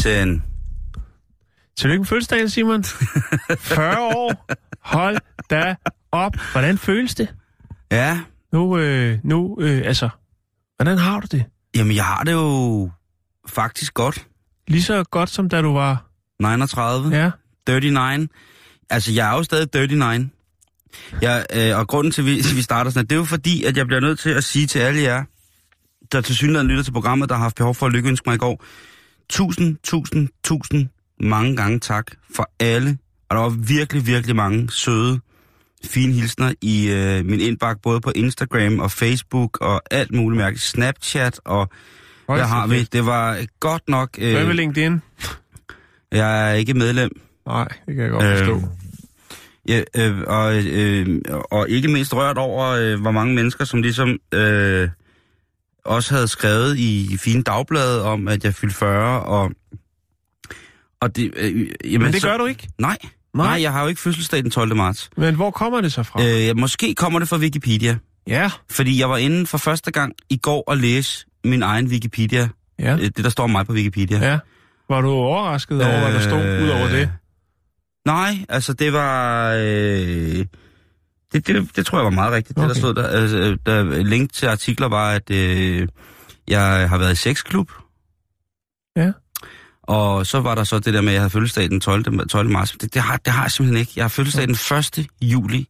Speedy 10. Tillykke med fødselsdagen, Simon. 40 år. Hold da op. Hvordan føles det? Ja, Nu, øh, nu, øh, altså, hvordan har du det? jamen jeg har det jo faktisk godt. Lige så godt som da du var... 39, Ja, 39. Altså, jeg er jo stadig 39. Jeg, øh, og grunden til, at vi, at vi starter sådan, det er jo fordi, at jeg bliver nødt til at sige til alle jer, der til synligheden lytter til programmet, der har haft behov for at lykkeønske mig i går. Tusind, tusind, tusind mange gange tak for alle. Og der var virkelig, virkelig mange søde, fine hilsner i øh, min indbakke, både på Instagram og Facebook og alt muligt mærke. Snapchat og Hold hvad har vi? Det var godt nok... Hvad med Øh, LinkedIn? jeg er ikke medlem. Nej, det kan jeg godt forstå. Øh, Ja, øh, og, øh, og ikke mindst rørt over, øh, hvor mange mennesker, som ligesom øh, også havde skrevet i fine dagblade om, at jeg fyldte 40, og, og det, øh, jamen, Men det så, gør du ikke. Nej, nej, nej, jeg har jo ikke fødselsdag den 12. marts. Men hvor kommer det så fra? Øh, måske kommer det fra Wikipedia, ja, fordi jeg var inde for første gang i går og læse min egen Wikipedia, ja, øh, det der står om mig på Wikipedia. ja. Var du overrasket over, hvad der stod Øh, ud over det? Nej, altså det var... Øh, det, det, det tror jeg var meget rigtigt, okay. det der stod der. Altså, der. Link til artikler var, at øh, jeg har været i sexklub. Ja. Og så var der så det der med, at jeg havde fødselsdag den 12. 12. marts. Det, det, har, det har jeg simpelthen ikke. Jeg har fødselsdag den 1. juli.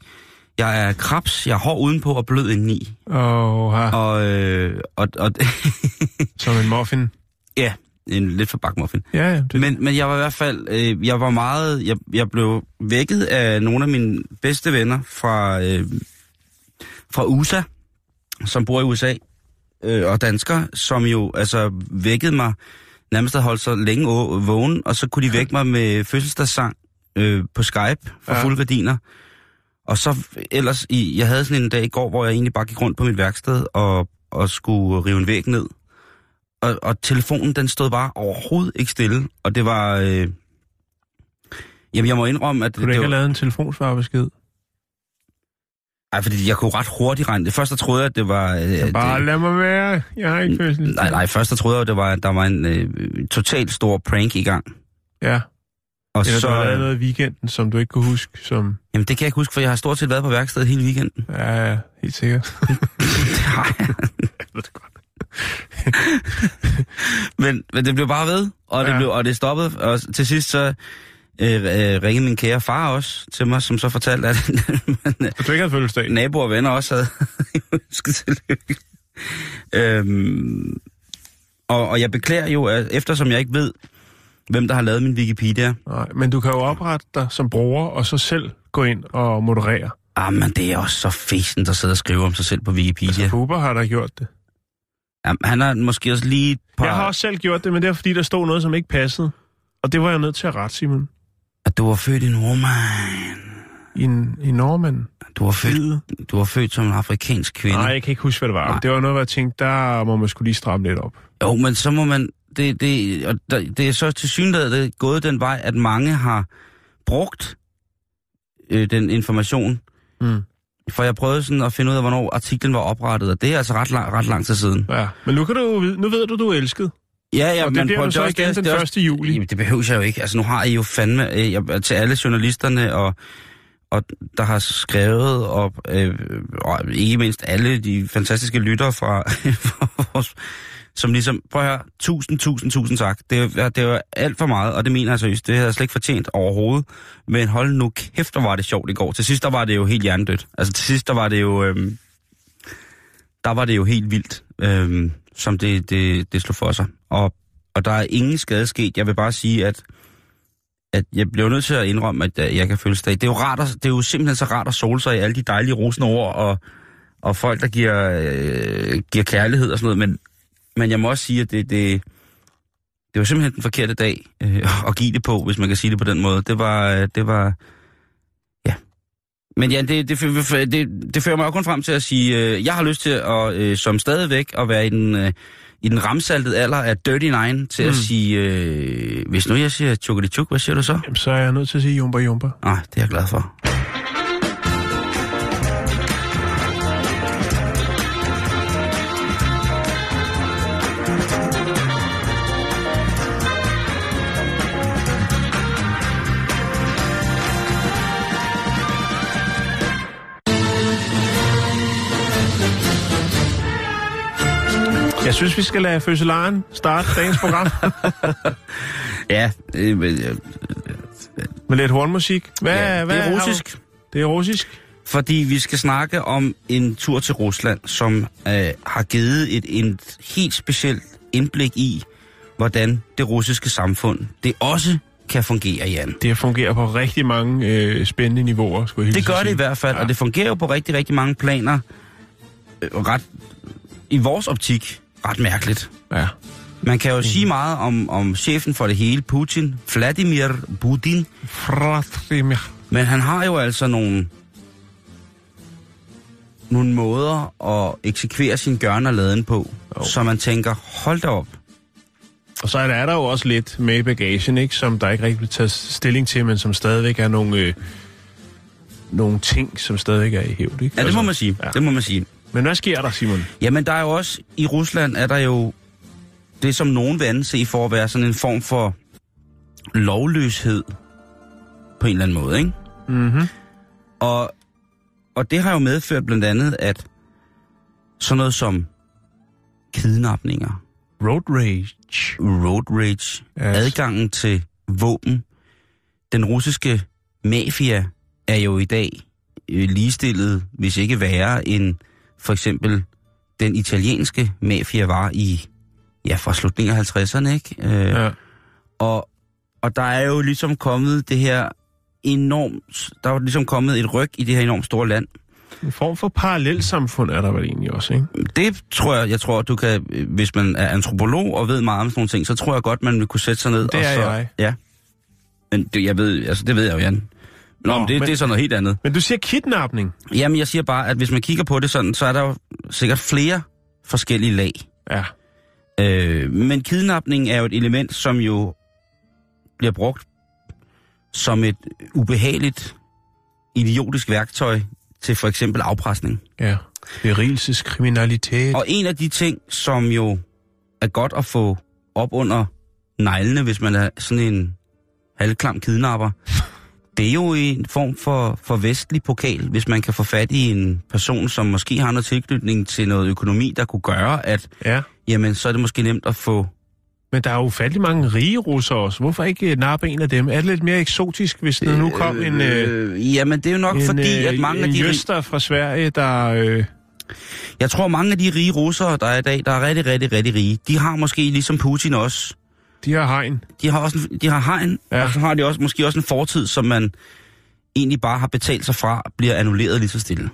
Jeg er krabs, jeg er hård udenpå og blød indeni. Åh, her. Og, øh, og, og Som en muffin. ja, en lidt for bakmuffin. Ja, ja. Det, Men, men jeg var i hvert fald, øh, jeg var meget, jeg, jeg blev vækket af nogle af mine bedste venner fra, øh, fra USA, som bor i USA, øh, og danskere, som jo altså vækkede mig, nærmest havde holdt sig længe vågen, og så kunne de vække mig med fødselsdagssang øh, på Skype for ja. fulde gardiner. Og så ellers, i, jeg havde sådan en dag i går, hvor jeg egentlig bare gik rundt på mit værksted og, og skulle rive en væg ned. Og, og telefonen, den stod bare overhovedet ikke stille. Og det var... Øh, jamen, jeg må indrømme, at... kunne du det ikke var, have lavet en telefonsvarbesked? Ej, fordi jeg kunne ret hurtigt regne det. Først der troede jeg, at det var... Øh, Bare det, lad mig være. Jeg har ikke fødselsdag. nej, nej, først der troede jeg, at det var, at der var en øh, totalt stor prank i gang. Ja, Og eller så... du har lavet noget i weekenden, som du ikke kunne huske, som... jamen, det kan jeg ikke huske, for jeg har stort set været på værkstedet hele weekenden. Ja, ja, helt sikkert. det har jeg. Det godt. men, men det blev bare ved, og det, Ja. blev, og det stoppede. Og til sidst så øh, øh, ringede min kære far også til mig, som så fortalte, at Og du ikke havde fødselsdag? naboer og venner også havde ønsket tillykke. Øhm, og, og jeg beklager jo, at eftersom jeg ikke ved, hvem der har lavet min Wikipedia, Nej, men du kan jo oprette dig som bruger, og så selv gå ind og moderere. ah, men det er også så fesen, der sidder og skriver om sig selv på Wikipedia. Altså, Huber har da gjort det. Jamen, han har måske også lige par... Jeg har også selv gjort det, men det er fordi, der stod noget, som ikke passede. Og det var jeg nødt til at rette, Simon. At du var født i Nordmand. I, en, i Norman. Du var født, du var født som en afrikansk kvinde. Nej, jeg kan ikke huske, hvad det var. Nej. Det var noget, hvor jeg tænkte, der må man skulle lige stramme lidt op. Jo, men så må man... Det, det, og der, det er så til synligheden gået den vej, at mange har brugt øh, den information. Mm. For jeg prøvede sådan at finde ud af, hvornår artiklen var oprettet, og det er altså ret lang, ret lang tid siden. Ja, men nu, kan du, nu ved du, du er elsket. Ja, ja, Og det bliver du så igen den også- 1. juli. Jamen, det behøver jeg jo ikke. Altså, nu har I jo fandme øh, jeg, til alle journalisterne, og, og der har skrevet, og, øh, og ikke mindst alle de fantastiske lyttere fra, fra vores, som ligesom, prøv at høre, tusind, tusind, tusind tak. Det det var alt for meget, og det mener jeg seriøst. Det havde jeg slet ikke fortjent overhovedet. Men hold nu kæft, hvor var det sjovt i går. Til sidst, der var det jo helt hjernedødt. Altså til sidst, der var det jo... Øhm, der var det jo helt vildt, øhm, som det, det, det slog for sig. Og, og der er ingen skade sket. Jeg vil bare sige, at at jeg blev nødt til at indrømme, at øh, jeg kan fødselsdag. Det er jo, rart at, det er jo simpelthen så rart at sole sig i alle de dejlige rosende ord, og, og folk, der giver, øh, giver kærlighed og sådan noget, men, men jeg må også sige, at det, det, det var simpelthen den forkerte dag øh, at give det på, hvis man kan sige det på den måde. Det var, øh, det var, ja. Men ja, det, det, det, det fører mig jo kun frem til at sige, øh, jeg har lyst til at, øh, som stadigvæk, at være i den, øh, i den ramsaltede alder af Dirty Nine, til mm. at sige, øh, hvis nu jeg siger tjukkedi tjuk, hvad siger du så? Jamen, så er jeg nødt til at sige jumper jumper. Nej, det er jeg glad for. Jeg synes, vi skal lade fødselaren starte dagens program Ja, øh, øh, med lidt hornmusik. Hvad, ja hvad det er russisk. du- Det er russisk. Fordi vi skal snakke om en tur til Rusland, som øh, har givet et, et helt specielt indblik i, hvordan det russiske samfund, det også kan fungere, Jan. Det fungerer på rigtig mange øh, spændende niveauer, skulle jeg Det gør det i sige. hvert fald, ja. og det fungerer jo på rigtig, rigtig mange planer. Øh, ret, I vores optik, ret mærkeligt. Ja. Man kan jo mm. sige meget om, om chefen for det hele, Putin, Vladimir Putin, Fratrimir. men han har jo altså nogle, nogle måder at eksekvere sin gørne og laden på, Jo. så man tænker, hold da op. Og så er der jo også lidt med bagagen, ikke, som der ikke rigtig bliver taget stilling til, men som stadigvæk er nogle, øh, nogle ting, som stadigvæk er i hævd. Ikke? Ja, det må man sige. Ja. Det må man sige. Men hvad sker der, Simon? Jamen, der er jo også, i Rusland er der jo det, som nogen vil anse for at være sådan en form for lovløshed på en eller anden måde, ikke? Mm-hmm. Og, og det har jo medført blandt andet, at sådan noget som kidnapninger, Road rage. road rage, Yes. adgangen til våben. Den russiske mafia er jo i dag øh, ligestillet, hvis ikke værre, end for eksempel den italienske mafia var i, ja, fra slutningen af 50'erne, ikke? Øh, Ja. og, og der er jo ligesom kommet det her enormt, der er ligesom kommet et ryg i det her enormt store land. En form for parallelsamfund er der vel egentlig også, ikke? Det tror jeg, jeg tror, du kan, hvis man er antropolog og ved meget om sådan nogle ting, så tror jeg godt, man vil kunne sætte sig ned. Det og er så, jeg. Ja. Men det, jeg ved, altså, det ved jeg jo, Jan. Nå, Nå, men det, men- det er sådan noget helt andet. Men du siger kidnapning. Jamen, jeg siger bare, at hvis man kigger på det sådan, så er der jo sikkert flere forskellige lag. Ja. Øh, men kidnapning er jo et element, som jo bliver brugt som et ubehageligt, idiotisk værktøj til for eksempel afpresning. Ja. Berigelseskriminalitet. Og en af de ting, som jo er godt at få op under neglene, hvis man er sådan en halvklam kidnapper, det er jo en form for, for vestlig pokal, hvis man kan få fat i en person, som måske har noget tilknytning til noget økonomi, der kunne gøre, at Ja. jamen, så er det måske nemt at få... Men der er jo ufattelig mange rige russere også. Hvorfor ikke øh, nappe en af dem? Er det lidt mere eksotisk, hvis der nu kom en, øh, Øh, jamen, det er jo nok en, fordi, øh, at mange af de... jøster fra Sverige, der... Øh, Jeg tror, mange af de rige russere, der er i dag, der er rigtig, rigtig, rigtig rige, de har måske ligesom Putin også de har hegn. de har også en, de har hegn, Ja. og så har de også måske også en fortid, som man egentlig bare har betalt sig fra, bliver annulleret lige så stille.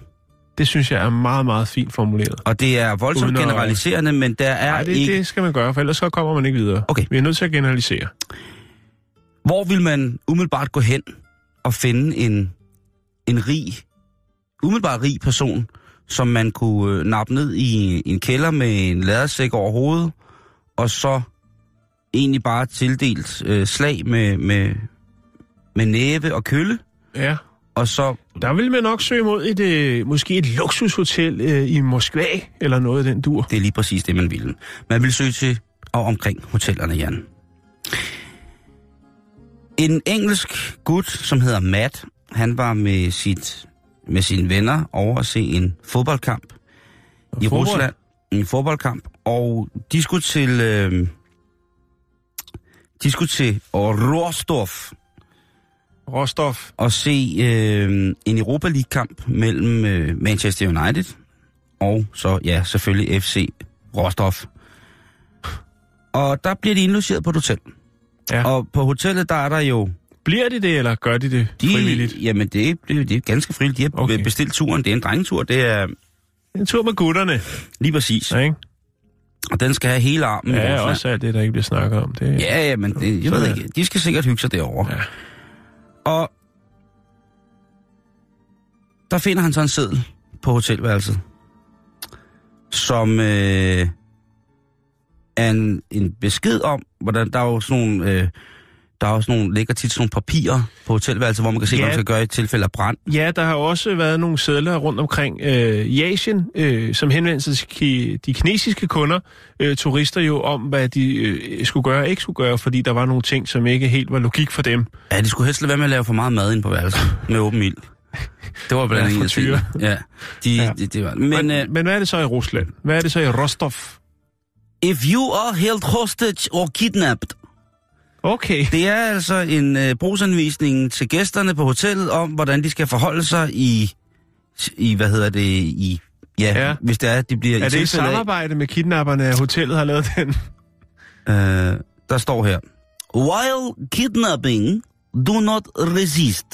Det synes jeg er meget, meget fint formuleret. Og det er voldsomt Uden at- generaliserende, men der er Nej, det, ikke... det skal man gøre, for ellers så kommer man ikke videre. Okay. Vi er nødt til at generalisere. Hvor vil man umiddelbart gå hen og finde en, en rig, umiddelbart rig person, som man kunne øh, nappe ned i en kælder med en lædersæk over hovedet, og så egentlig bare tildelt øh, slag med, med, med næve og kølle, Ja. og så Der vil man nok søge mod et, øh, måske et luksushotel øh, i Moskva, eller noget af den dur. Det er lige præcis det, man vil. Man vil søge til og omkring hotellerne, Jan. En engelsk gut, som hedder Matt, han var med, sit, med sine venner over at se en fodboldkamp i Fodbold? Rusland. En fodboldkamp. Og de skulle til... Øh, de skulle til Rostov Rostov. og se øh, en Europa League-kamp mellem øh, Manchester United og så, ja, selvfølgelig FC Rostov. Og der bliver de indlogeret på et hotel. Ja. Og på hotellet, der er der jo Bliver de det, eller gør de det De, frivilligt? Jamen, det, det, er- det er ganske frivilligt. De har okay. bestilt turen. Det er en drengetur. Det er En tur med gutterne, lige præcis. ja, ikke? Og den skal have hele armen. i Ja, vores også alt det, der ikke bliver snakket om. Det, Ja, ja, men det, jeg ved ikke, de skal sikkert hygge sig derovre. Ja. Og der finder han så en seddel på hotelværelset, som øh, er en, en besked om, hvordan der er jo sådan nogle, øh, der er sådan nogle, ligger tit sådan nogle papirer på hotelværelset, hvor man kan se, Ja. hvad man skal gøre i tilfælde af brand. Ja, der har også været nogle sædler rundt omkring øh, i Asien, øh, som henvendte sig til de kinesiske kunder, øh, turister jo, om hvad de øh, skulle gøre og ikke skulle gøre, fordi der var nogle ting, som ikke helt var logik for dem. Ja, de skulle helst lade være med at lave for meget mad ind på værelset med åben ild. Det var blandt Ja, andet tingene. Ja, de, Ja. ja. Det, det var. Men, Men, øh, men hvad er det så i Rusland? Hvad er det så i Rostov? if you are held hostage or kidnapped, Okay. Det er altså en øh, brugsanvisning til gæsterne på hotellet om, hvordan de skal forholde sig i, i hvad hedder det, i, ja, Ja. hvis det er, de bliver Er det i tilfælde af- samarbejde med kidnapperne, at hotellet har lavet den? Øh, der står her. While kidnapping, do not resist.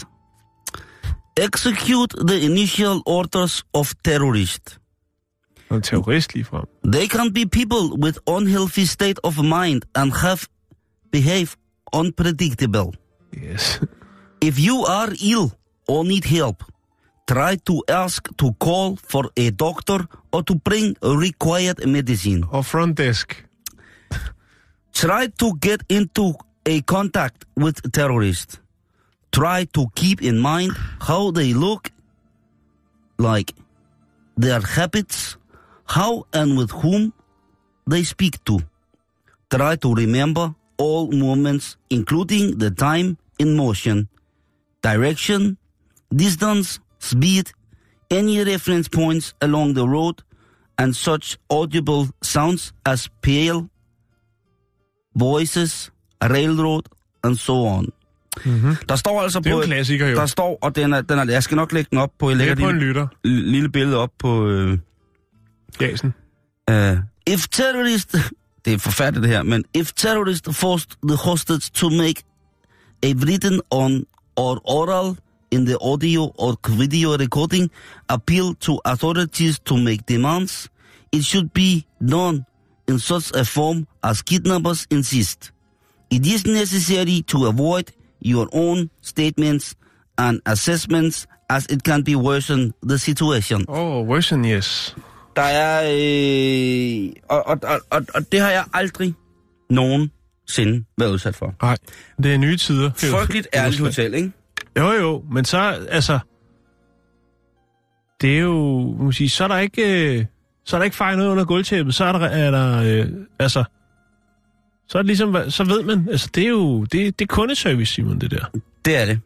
Execute the initial orders of terrorist. En terrorist lige frem. They can be people with unhealthy state of mind and have behave unpredictable. Yes. If you are ill or need help, try to ask to call for a doctor or to bring required medicine. Or front desk. Try to get into a contact with terrorists. Try to keep in mind how they look like, their habits, how and with whom they speak to. Try to remember all movements, including the time in motion, direction, distance, speed, any reference points along the road, and such audible sounds as pale, voices, railroad, and so on. Mm-hmm. Der står altså Det er på... en klassiker, jo. Der står, og den er, den er, jeg skal nok lægge den op på... Jeg Det lægger er på en lytter. lille billede op på... Øh, Gasen. Uh, if terrorist, det er forfærdeligt det her, men if terrorists forced the hostage to make a written on or oral in the audio or video recording appeal to authorities to make demands, it should be done in such a form as kidnappers insist. It is necessary to avoid your own statements and assessments as it can be worsen the situation. Oh, worsen, yes. Der er... Øh, og, og, og, og, og det har jeg aldrig nogensinde været udsat for. Nej, det er nye tider. Er Frygteligt ærligt hotel, ikke? Jo, jo, men så, altså... Det er jo, man sige, så er der ikke... Øh, så er der ikke fejl noget under gulvtæppet, så er der, er der øh, altså... Så er det ligesom, så ved man, altså det er jo, det, det er kundeservice, Simon, det der. Det er det.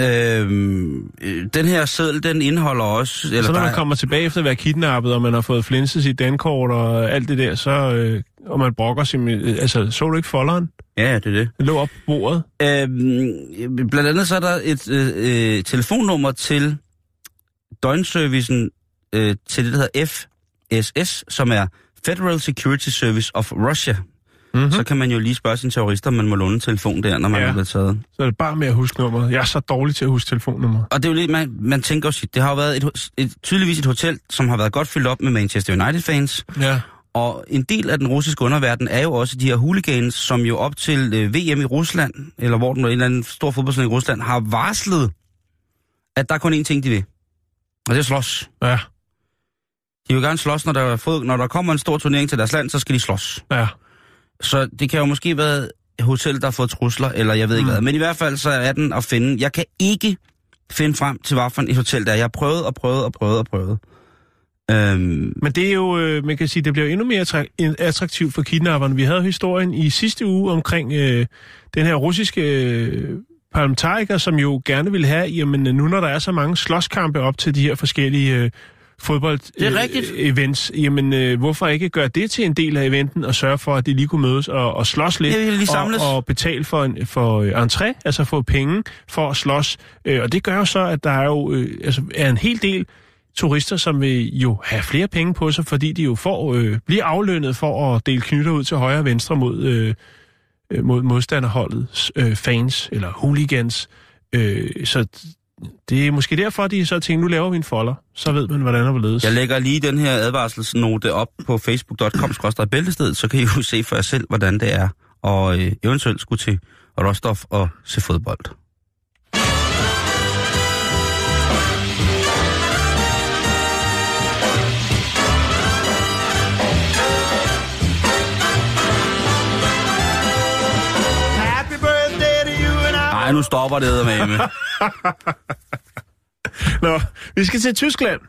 Øhm, øh, den her seddel, den indeholder også... Eller så når man er- kommer tilbage efter at være kidnappet, og man har fået flinset sit dankort og alt det der, så, øh, og man brokker simpelthen, altså, så du ikke folderen? Ja, det er det. Den lå op på bordet. Øhm, blandt andet så er der et øh, øh, telefonnummer til døgnservicen øh, til det, der hedder FSS, som er Federal Security Service of Russia. Mm-hmm. Så kan man jo lige spørge sine terrorister, om man må låne telefon der, når man Ja. er blevet taget. Så er det bare med at huske nummeret. Jeg er så dårlig til at huske telefonnummer. Og det er jo lidt, man, man tænker jo sit. Det har jo været et, et, tydeligvis et hotel, som har været godt fyldt op med Manchester United-fans. Ja. Og en del af den russiske underverden er jo også de her hooligans, som jo op til øh, VM i Rusland, eller hvor den er en eller anden stor fodboldslag i Rusland, har varslet, at der er kun én ting, de vil. Og det er slås. Ja. De vil gerne slås, når der, er fod, når der kommer en stor turnering til deres land, så skal de slås. Ja. Så det kan jo måske være et hotel, der har fået trusler, eller jeg ved ikke Mm. hvad. Men i hvert fald så er den at finde. Jeg kan ikke finde frem til, for et hotel der er. Jeg har prøvet og prøvet og prøvet og prøvet. Øhm, Men det er jo, øh, man kan sige, det bliver endnu mere attraktivt for kidnapperne. Vi havde historien i sidste uge omkring øh, den her russiske øh, parlamentariker, som jo gerne vil have, jamen nu når der er så mange slåskampe op til de her forskellige øh, fodbold Det rigtigt. øh, events, jamen øh, hvorfor ikke gøre det til en del af eventen og sørge for, at de lige kunne mødes og, og slås lidt Ja, lige samles. og, og betale for, en, for øh, entré, altså få penge for at slås. Øh, og det gør jo så, at der er jo øh, altså, er en hel del turister, som vil jo have flere penge på sig, fordi de jo får øh, bliver aflønnet for at dele knytter ud til højre og venstre mod, øh, øh, mod modstanderholdets øh, fans, eller hooligans. Øh, så det er måske derfor, de så tænker, nu laver vi en folder, så ved man, hvordan der vil ledes. Jeg lægger lige den her advarselsnote op på facebook.com bæltested, så kan I jo se for jer selv, hvordan det er, og øh, eventuelt skulle til Rostov og se fodbold. Happy birthday to you and I. Nej, nu stopper det med med. Nå, vi skal til Tyskland.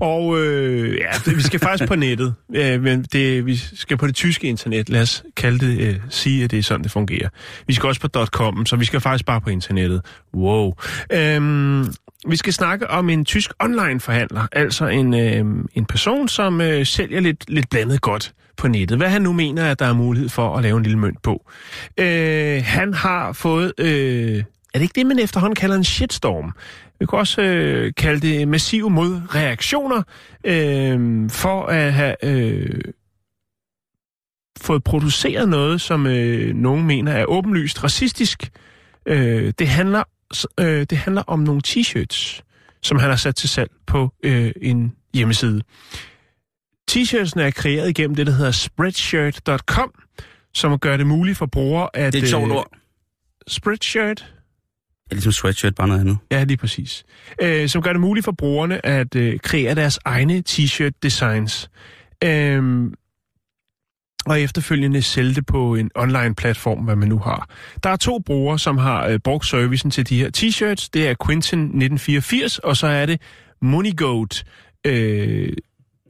Og øh, ja, det, vi skal faktisk på nettet, øh, men det, vi skal på det tyske internet. Lad os kalde det, øh, sige, at det er sådan, det fungerer. Vi skal også på .com, så vi skal faktisk bare på internettet. Wow. Øhm, vi skal snakke om en tysk online-forhandler, altså en, øh, en person, som øh, sælger lidt, lidt blandet godt på nettet. Hvad han nu mener, at der er mulighed for at lave en lille mønt på. Øh, han har fået... Øh, det ikke det, man efterhånden kalder en shitstorm? Vi kan også øh, kalde det massive modreaktioner øh, for at have øh, fået produceret noget, som øh, nogen mener er åbenlyst racistisk. Øh, det, handler, øh, det handler om nogle t-shirts, som han har sat til salg på øh, en hjemmeside. T-shirtsene er kreeret igennem det, der hedder spreadshirt.com, som gør det muligt for brugere at... Det er et sjovt øh, ord. Spreadshirt? Er ligesom sweatshirt, bare noget andet. Ja, lige præcis. Øh, som gør det muligt for brugerne at øh, kreere deres egne t-shirt designs. Øh, og efterfølgende sælge det på en online platform, hvad man nu har. Der er to brugere, som har øh, brugt servicen til de her t-shirts. Det er Quinton 1984, og så er det Moneygoat, øh,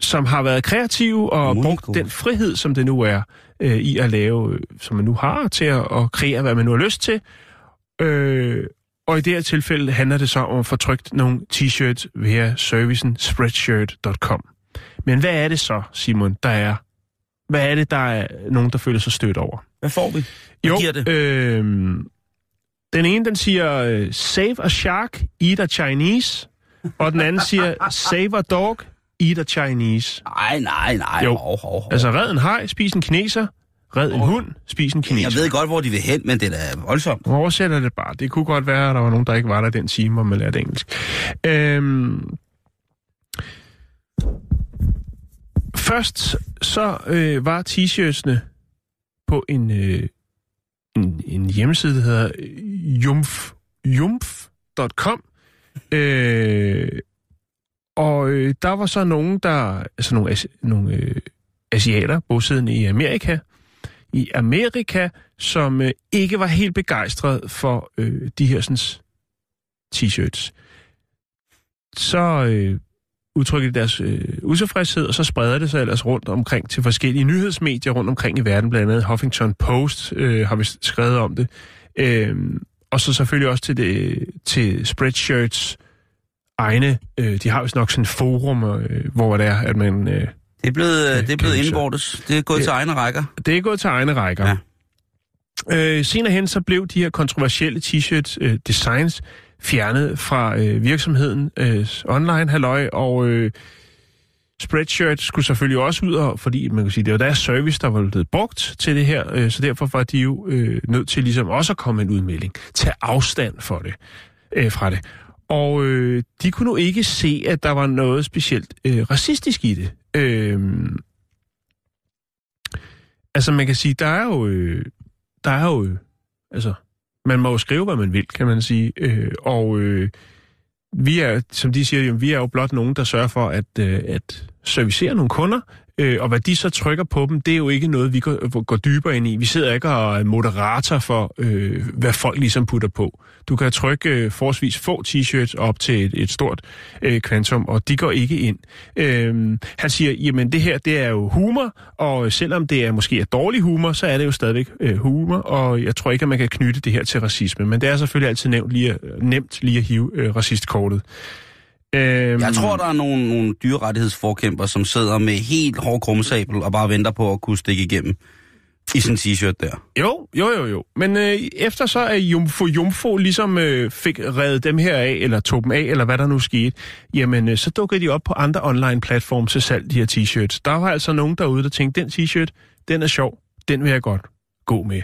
som har været kreativ og Moneygoat. brugt den frihed, som det nu er, øh, i at lave, øh, som man nu har, til at, at kreere, hvad man nu har lyst til. Øh, og i det her tilfælde handler det så om at få trykt nogle t-shirts via servicen spreadshirt.com. Men hvad er det så, Simon, der er? Hvad er det, der er nogen, der føler sig stødt over? Hvad får vi? Hvad Jo, giver det? Øh, den ene, den siger, øh, save a shark, eat a Chinese. Og den anden siger, save a dog, eat a Chinese. Nej, nej, nej. Jo. Hov, hov, hov. Altså, red en hej, spis en kineser. Red en hund, spis en kineser. Jeg ved godt, hvor de vil hen, men det er da voldsomt. Nu oversætter det bare. Det kunne godt være, at der var nogen, der ikke var der den time, hvor man lærte engelsk. Øhm, først så øh, var t-shirtsene på en, øh, en, en hjemmeside, der hedder jumf, jumf.com. Øh, og øh, der var så nogen, der, altså nogle, asi- nogle øh, asiater, bosiddende i Amerika, i Amerika, som øh, ikke var helt begejstret for øh, de her sådan, t-shirts. Så øh, udtrykker de deres øh, utilfredshed, og så spreder det sig ellers rundt omkring til forskellige nyhedsmedier rundt omkring i verden, blandt andet Huffington Post øh, har vi skrevet om det. Øh, og så selvfølgelig også til, det, til Spreadshirts egne, øh, de har vist nok sådan et forum, øh, hvor det er, at man... Øh, det er blevet, det er kan blevet vi så- indvortes. Det er gået Det- til egne rækker. Det er gået til egne rækker. Ja. Øh, senere hen så blev de her kontroversielle t-shirt øh, designs fjernet fra øh, virksomheden øh, online halløj, og øh, Spreadshirt skulle selvfølgelig også ud, og, fordi man kan sige, det var deres service, der var blevet brugt til det her, øh, så derfor var de jo øh, nødt til ligesom også at komme en udmelding, tage afstand for det, øh, fra det. Og øh, de kunne nu ikke se, at der var noget specielt øh, racistisk i det. Øh, altså man kan sige, der er jo, øh, der er jo, øh, altså man må jo skrive, hvad man vil, kan man sige. Øh, og øh, vi er, som de siger, jamen, vi er jo blot nogen, der sørger for at, øh, at servicere nogle kunder, øh, og hvad de så trykker på dem, det er jo ikke noget, vi går, går dybere ind i. Vi sidder ikke og er moderator for, øh, hvad folk ligesom putter på. Du kan trykke øh, forholdsvis få t-shirts op til et, et stort øh, kvantum, og de går ikke ind. Øh, han siger, jamen det her, det er jo humor, og selvom det er måske er dårlig humor, så er det jo stadigvæk øh, humor, og jeg tror ikke, at man kan knytte det her til racisme, men det er selvfølgelig altid nemt lige at, nemt lige at hive øh, racistkortet. Øh, Jeg tror, der er nogle, nogle dyrerettighedsforkæmper, som sidder med helt hård krummesabel og bare venter på at kunne stikke igennem i en t-shirt der. Jo, jo, jo, jo. Men øh, efter så at Jumfo Jumfo ligesom øh, fik reddet dem her af, eller tog dem af, eller hvad der nu skete, jamen øh, så dukkede de op på andre online platforme til salg, de her t-shirts. Der var altså nogen derude, der tænkte, den t-shirt, den er sjov, den vil jeg godt gå med.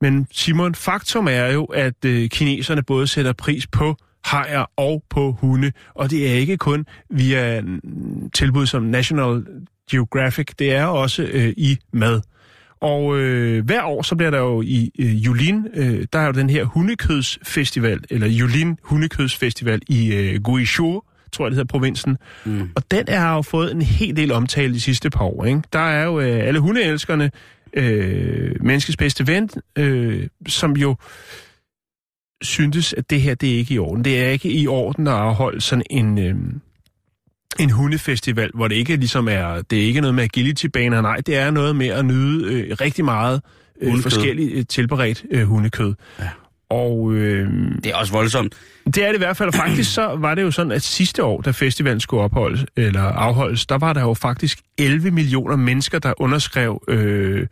Men Simon, faktum er jo, at øh, kineserne både sætter pris på hajer og på hunde, og det er ikke kun via mm, tilbud som National Geographic, det er også øh, i mad. Og øh, hver år, så bliver der jo i øh, Julin, øh, der er jo den her hundekødsfestival, eller Julin Hundekødsfestival i øh, Guizhou, tror jeg det hedder, provinsen. Mm. Og den har jo fået en hel del omtale de sidste par år. Ikke? Der er jo øh, alle hundeelskerne, øh, menneskets bedste ven, øh, som jo syntes, at det her, det er ikke i orden. Det er ikke i orden at afholde sådan en, øh, en hundefestival, hvor det ikke ligesom er, det er ikke noget med agility-baner, nej, det er noget med at nyde øh, rigtig meget øh, Hundekød. forskelligt øh, tilberedt øh, hundekød. Ja. Og øh, Det er også voldsomt. det er det i hvert fald, og faktisk så var det jo sådan, at sidste år, da festivalen skulle opholdes, eller afholdes, der var der jo faktisk 11 millioner mennesker, der underskrev øh,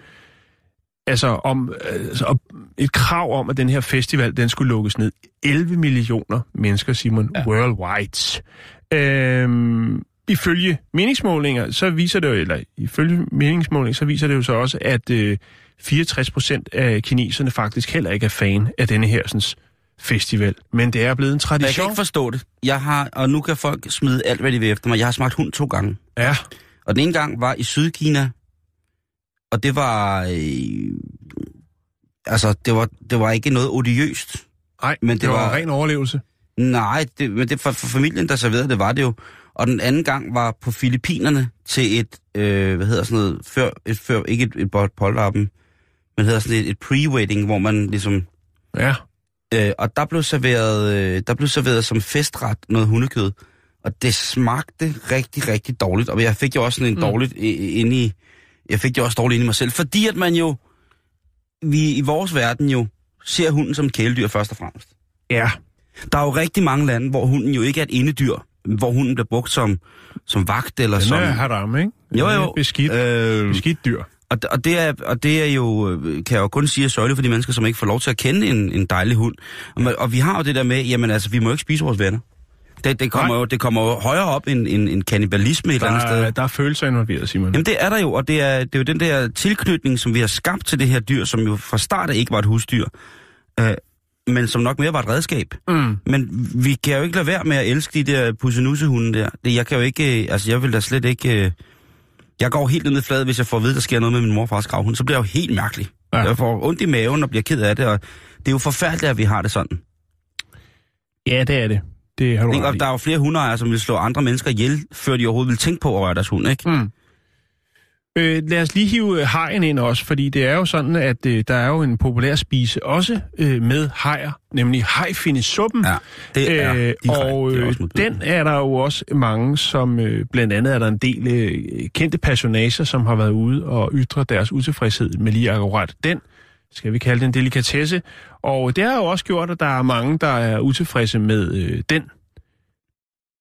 altså om, altså om et krav om, at den her festival, den skulle lukkes ned. 11 millioner mennesker, Simon, ja. Worldwide. Øhm, ifølge meningsmålinger, så viser det jo, eller ifølge meningsmålinger, så viser det jo så også, at øh, 64 procent af kineserne faktisk heller ikke er fan af denne her sådan, festival. Men det er blevet en Men jeg kan tradition. ikke forstå det. Jeg har, og nu kan folk smide alt, hvad de vil efter mig. Jeg har smagt hund to gange. Ja, Og den ene gang var i Sydkina, og det var... Øh, altså, det var, det var ikke noget odiøst. nej, Men det det, var, var- ren overlevelse. Nej, det, men det for, for familien, der serverede det, var det jo. Og den anden gang var på Filippinerne til et, øh, hvad hedder sådan noget, før, et, før ikke et, et polterappen, men hedder sådan et, et pre-wedding, hvor man ligesom... Ja, Øh, og der blev, serveret, øh, der blev serveret som festret noget hundekød. Og det smagte rigtig, rigtig dårligt. Og jeg fik jo også sådan en mm. dårligt inde i... Jeg fik det også dårligt inde i mig selv. Fordi at man jo... Vi i vores verden jo ser hunden som kæledyr først og fremmest. ja, Der er jo rigtig mange lande, hvor hunden jo ikke er et indedyr. Hvor hunden bliver brugt som, som vagt eller den som... er haram, ikke? Den Jo, jo. Beskidt, øh... Beskidt dyr. og, og, det er, og det er jo, øh, kan jeg jo kun sige, er sørgeligt for de mennesker, som ikke får lov til at kende en, en dejlig hund. Og, og vi har jo det der med, jamen altså, vi må ikke spise vores venner. Det, det, kommer, Nej. jo, det kommer jo højere op end, end, end kannibalisme et eller andet sted. Der, der er følelser involveret, Simon. Jamen det er der jo, og det er, det er jo den der tilknytning, som vi har skabt til det her dyr, som jo fra start ikke var et husdyr, øh, men som nok mere var et redskab. Mm. Men vi kan jo ikke lade være med at elske de der pussenussehunde der. Det, jeg kan jo ikke, øh, altså jeg vil da slet ikke... øh, Jeg går helt ned i fladet, hvis jeg får at vide, der sker noget med min mor og fars gravhund. Så bliver jeg jo helt mærkelig. Ja. Jeg får ondt i maven og bliver ked af det, og det er jo forfærdeligt, at vi har det sådan. Ja, det er det. Det har du Ikke? der er jo flere hundeejere, som vil slå andre mennesker ihjel, før de overhovedet vil tænke på at røre deres hund, ikke? Mm. Øh, lad os lige hive øh, hajen ind også, fordi det er jo sådan, at øh, der er jo en populær spise også øh, med hajer, nemlig hajfindesuppen. Ja, det er Øh, og Det er øh, den er der jo også mange, som øh, blandt andet er der en del øh, kendte personager, som har været ude og ytre deres utilfredshed med lige akkurat den. Skal vi kalde det en delikatesse. Og det har jo også gjort, at der er mange, der er utilfredse med øh, den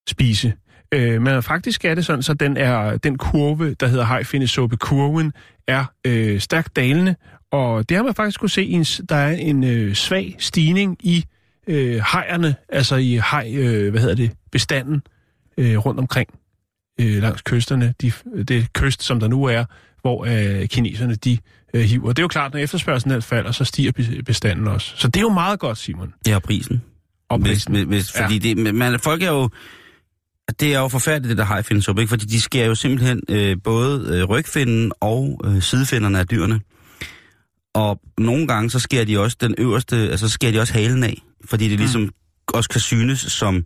spise. Øh, men faktisk er det sådan, så den er den kurve, der hedder hajfindesuppe, kurven er øh, stærkt dalende, og det har man faktisk kunne se, i en, der er en øh, svag stigning i øh, hajerne, altså i haj, øh, hvad hedder det, bestanden øh, rundt omkring øh, langs kysterne, de, det kyst, som der nu er, hvor øh, kineserne de øh, hiver. Det er jo klart, når efterspørgselen alt falder, så stiger be- bestanden også. Så det er jo meget godt, Simon. Er prisen. Og prisen. hvis, hvis, Ja. fordi det, man, folk er jo... Det er jo forfærdeligt, det der hajfindesuppe, ikke? Fordi de skærer jo simpelthen øh, både øh, rygfinden og øh, sidefinderne af dyrene. Og nogle gange, så skærer de også den øverste, altså så skærer de også halen af, fordi det ligesom også kan synes som,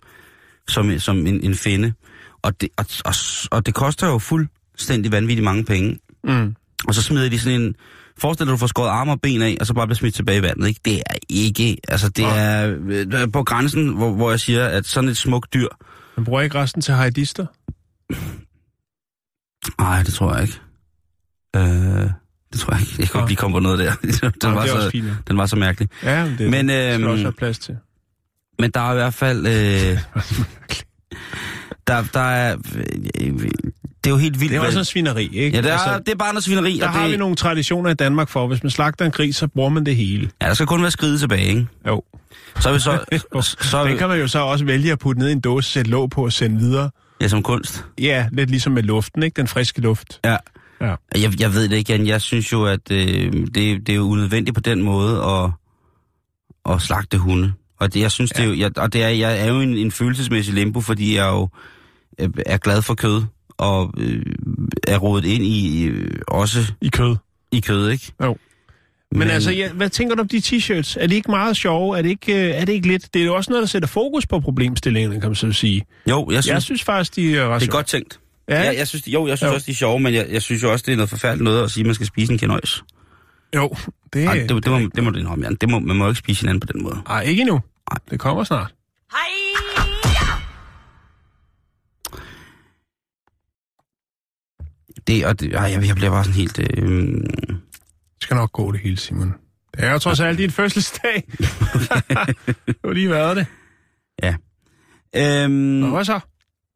som, som en, en finde. Og det, og, og, og det koster jo fuldstændig vanvittigt mange penge. Mm. Og så smider de sådan en... Forestil dig, du får skåret arme og ben af, og så bare bliver smidt tilbage i vandet. Ikke? Det er ikke... Altså, det Nej. er øh, på grænsen, hvor, hvor jeg siger, at sådan et smukt dyr... Man bruger ikke resten til hajdister? Nej, det tror jeg ikke. Øh, det tror jeg ikke. Jeg Nå. ikke lige komme på noget der. den, Nå, var det er også så, fint. ja. den var så mærkelig. Ja, men det Men, øh, skal der øhm, også have plads til. Men der er i hvert fald... Øh, der, der er... Øh, det er jo helt vildt. Det er også en svineri, ikke? Ja, det er, det er bare noget svineri. der og har det, vi nogle traditioner i Danmark for, hvis man slagter en gris, så bruger man det hele. Ja, der skal kun være skride tilbage, ikke? Jo. Så er vi så... så er Den kan man jo så også vælge at putte ned i en dåse, sætte låg på og sende videre. ja, som kunst. Ja, lidt ligesom med luften, ikke? Den friske luft. Ja. Ja. Jeg, jeg ved det ikke, Jan. Jeg synes jo, at øh, det, det er jo unødvendigt på den måde at, at slagte hunde. Og det, jeg synes, ja. det er jo, jeg, og det er, jeg er jo en, en følelsesmæssig limbo, fordi jeg jo øh, er glad for kød, og øh, er rodet ind i øh, også I kød. i kød, ikke? Jo. Men, Men altså, ja, hvad tænker du om de t-shirts? Er det ikke meget sjove? Er det ikke, øh, er det ikke lidt? Det er jo også noget, der sætter fokus på problemstillingerne, kan man så sige. Jo, jeg synes, Jeg synes faktisk, de er ret det er sjove. godt tænkt. Ja, Ja, jeg synes, jo, jeg synes Jo. også, de er sjove, men jeg, jeg synes jo også, det er noget forfærdeligt noget at sige, at man skal spise en kenøjs. Jo, det, Ej, det, det, må, det må du indrømme, Jan. Det må, man må ikke spise hinanden på den måde. Ej, ikke endnu. Nej. Det kommer snart. Det, og det, ej, jeg, jeg bliver bare sådan helt... Øh, Det skal nok gå det hele, Simon. Det er jo trods alt din fødselsdag. du har lige været det. øhm, Nå, hvad så?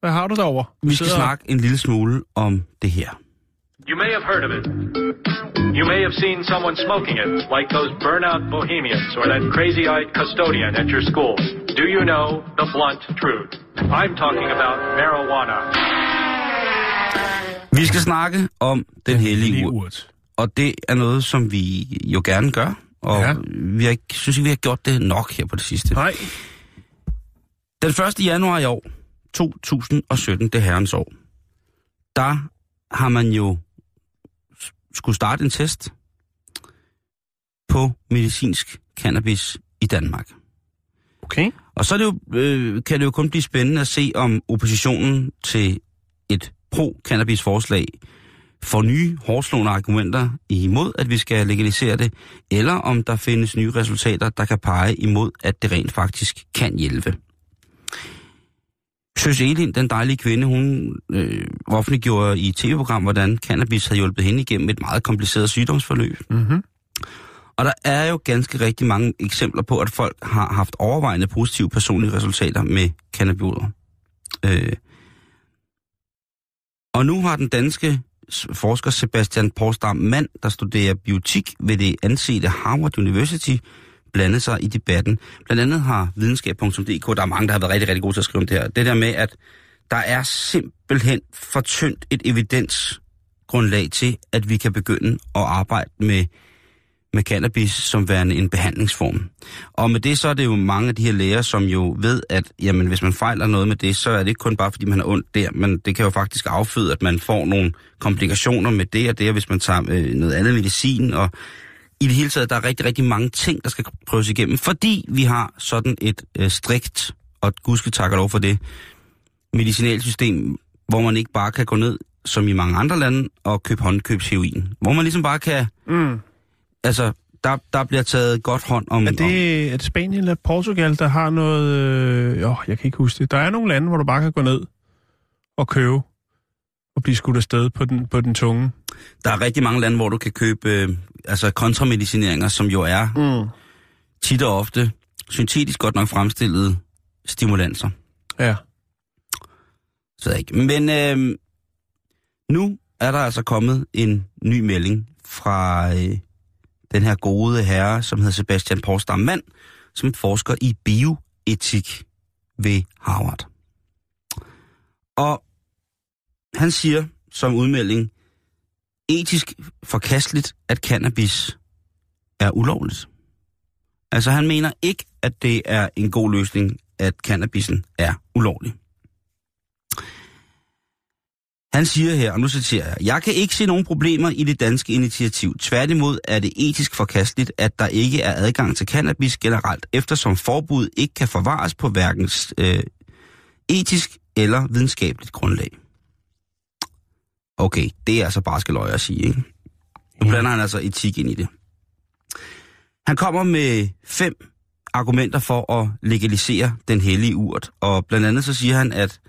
Hvad har du derovre? Du vi skal sidder- snakke en lille smule om det her. You may have heard of it. You may have seen someone smoking it, like those burnout bohemians or that crazy eyed custodian at your school. Do you know the blunt truth? I'm talking about marijuana. Vi skal snakke om den hellige Lige ur. urt. Og det er noget, som vi jo gerne gør. Og Ja. vi har ikke, synes ikke, vi har gjort det nok her på det sidste. Nej. Den 1. januar i år, 2017, det herrens år, der har man jo skulle starte en test på medicinsk cannabis i Danmark. Okay. Og så er det jo, øh, kan det jo kun blive spændende at se, om oppositionen til et pro-cannabis-forslag får nye hårdslående argumenter imod, at vi skal legalisere det, eller om der findes nye resultater, der kan pege imod, at det rent faktisk kan hjælpe. Søs Elin, den dejlige kvinde, hun øh, offentliggjorde i et tv-program, hvordan cannabis havde hjulpet hende igennem et meget kompliceret sygdomsforløb. Mm-hmm. Og der er jo ganske rigtig mange eksempler på, at folk har haft overvejende positive personlige resultater med cannabinoider. Øh. Og nu har den danske forsker Sebastian Porsdam Mand, der studerer biotik ved det ansete Harvard University, blandet sig i debatten. Blandt andet har videnskab.dk, der er mange, der har været rigtig, rigtig gode til at skrive om det her. Det der med, at der er simpelthen for tyndt et evidensgrundlag til, at vi kan begynde at arbejde med med cannabis som værende en behandlingsform. Og med det så er det jo mange af de her læger, som jo ved, at jamen, hvis man fejler noget med det, så er det ikke kun bare, fordi man har ondt der, men det kan jo faktisk afføde, at man får nogle komplikationer med det og det, og hvis man tager øh, noget andet medicin. Og i det hele taget, der er rigtig, rigtig mange ting, der skal prøves igennem, fordi vi har sådan et øh, strikt, og gudske takker lov for det, medicinalsystem, hvor man ikke bare kan gå ned, som i mange andre lande, og købe håndkøbsheroin. Hvor man ligesom bare kan Mm altså, der, der bliver taget godt hånd om... Er det, er det Spanien eller Portugal, der har noget... Øh, jeg kan ikke huske det. Der er nogle lande, hvor du bare kan gå ned og købe og blive skudt afsted på den, på den tunge. der er rigtig mange lande, hvor du kan købe øh, altså kontramedicineringer, som jo er Mm. tit og ofte syntetisk godt nok fremstillede stimulanser. Ja. Så ikke. Men øh, nu er der altså kommet en ny melding fra øh, den her gode herre, som hedder Sebastian Porsdam Mand, som forsker i bioetik ved Harvard. Og han siger som udmelding, etisk forkasteligt, at cannabis er ulovligt. Altså han mener ikke, at det er en god løsning, at cannabisen er ulovlig. Han siger her, og nu citerer jeg, Jeg kan ikke se nogen problemer i det danske initiativ. Tværtimod er det etisk forkasteligt, at der ikke er adgang til cannabis generelt, eftersom forbud ikke kan forvares på hverken øh, etisk eller videnskabeligt grundlag. Okay, det er altså bare skal løje at sige, ikke? Nu blander han altså etik ind i det. Han kommer med fem argumenter for at legalisere den hellige urt, og blandt andet så siger han, at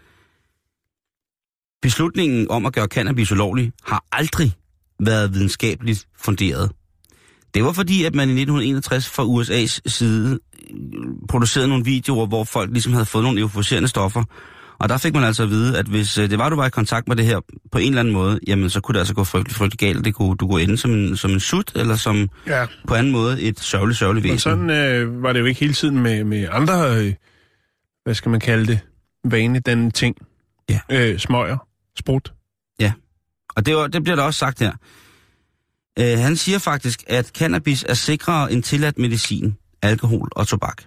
beslutningen om at gøre cannabis ulovlig har aldrig været videnskabeligt funderet. Det var fordi, at man i 1961 fra USA's side øh, producerede nogle videoer, hvor folk ligesom havde fået nogle euforiserende stoffer. Og der fik man altså at vide, at hvis øh, det var, du var i kontakt med det her på en eller anden måde, jamen så kunne det altså gå frygtelig, frygtelig galt. Det kunne, du kunne ende som en, som en sut, eller som Ja. på anden måde et sørgeligt, sørgeligt Men væsen. sådan øh, var det jo ikke hele tiden med, med andre, øh, hvad skal man kalde det, vanedannende ting. Ja. Øh, smøger, sprut. Og det, det bliver der også sagt her. Øh, han siger faktisk, at cannabis er sikrere end tilladt medicin, alkohol og tobak.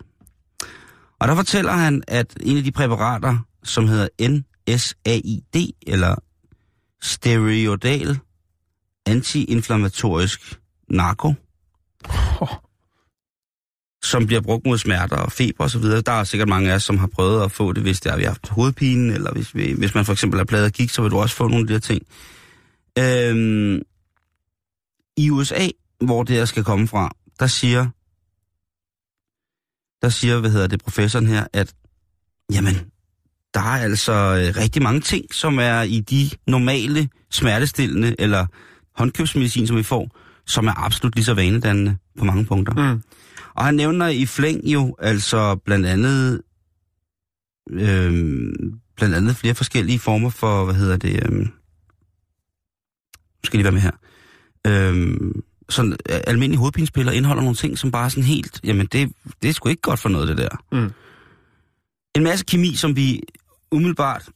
Og der fortæller han, at en af de præparater, som hedder NSAID, eller steroidal antiinflammatorisk narko, som bliver brugt mod smerter og feber osv. Der er sikkert mange af os, som har prøvet at få det, hvis det er, vi har haft hovedpine, eller hvis, vi, hvis man for eksempel er pladet af gik, så vil du også få nogle af de her ting. Øhm, I USA, hvor det her skal komme fra, der siger, der siger, hvad hedder det, professoren her, at jamen, der er altså øh, rigtig mange ting, som er i de normale smertestillende eller håndkøbsmedicin, som vi får, som er absolut lige så vanedannende på mange punkter. Mm. Og han nævner i flæng jo altså blandt andet, øhm, blandt andet flere forskellige former for, hvad hedder det, nu skal lige være med her, øhm, sådan øh, almindelige hovedpinespiller indeholder nogle ting, som bare sådan helt, jamen det, det er sgu ikke godt for noget, det der. Mm. En masse kemi, som vi umiddelbart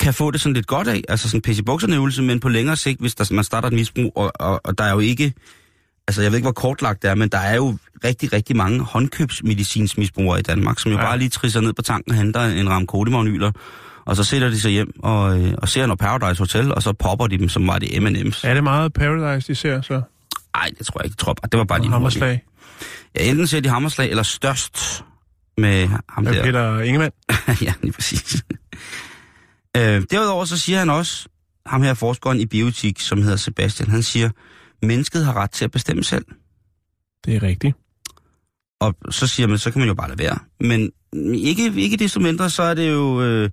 kan få det sådan lidt godt af, altså sådan en pisse bukserne øvelse, men på længere sigt, hvis der, man starter et misbrug, og, og, og der er jo ikke, altså jeg ved ikke, hvor kortlagt det er, men der er jo rigtig, rigtig mange håndkøbsmedicinsmisbrugere i Danmark, som jo Ja. bare lige trisser ned på tanken og henter en ram kodimagnyler, og så sætter de sig hjem og, øh, og ser noget Paradise Hotel, og så popper de dem, som var det M&M's. Er det meget Paradise, de ser så? Nej, det tror jeg ikke. Jeg tror bare, det var bare lige Hammerslag. Ja, enten ser de hammerslag, eller størst med ham der. Peter Ingemann. ja, lige præcis. øh, derudover så siger han også, ham her forskeren i biotik, som hedder Sebastian, han siger, mennesket har ret til at bestemme selv. Det er rigtigt. Og så siger man, så kan man jo bare lade være. Men ikke, ikke desto mindre, så er det jo øh,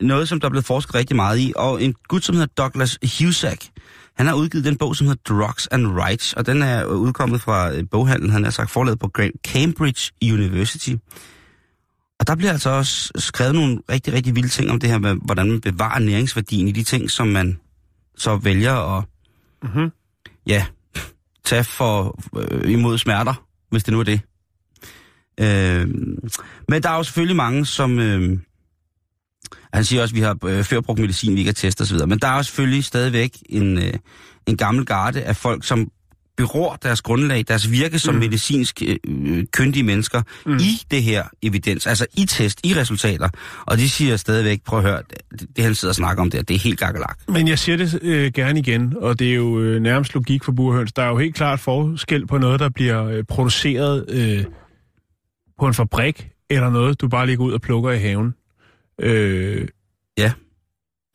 noget, som der er blevet forsket rigtig meget i. Og en gut, som hedder Douglas Husak, han har udgivet den bog, som hedder Drugs and Rights, og den er udkommet fra øh, boghandlen, han har sagt forladet på Cambridge University. Og der bliver altså også skrevet nogle rigtig, rigtig vilde ting om det her med, hvordan man bevarer næringsværdien i de ting, som man så vælger at, Mhm ja, tage for, øh, imod smerter, hvis det nu er det. Øh, men der er jo selvfølgelig mange, som... Øh, han siger også, at vi har øh, før brugt medicin, vi ikke har testet osv. Men der er jo selvfølgelig stadigvæk en, øh, en gammel garde af folk, som beror deres grundlag, deres virke som Mm. medicinsk øh, øh, kyndige mennesker Mm. i det her evidens, altså i test, i resultater. Og de siger stadigvæk, prøv at høre, det, det han sidder og snakker om der, det er helt gakkelak. Men jeg siger det øh, gerne igen, og det er jo øh, nærmest logik for burhøns. Der er jo helt klart forskel på noget, der bliver øh, produceret øh, på en fabrik, eller noget, du bare lige går ud og plukker i haven. Øh, Ja.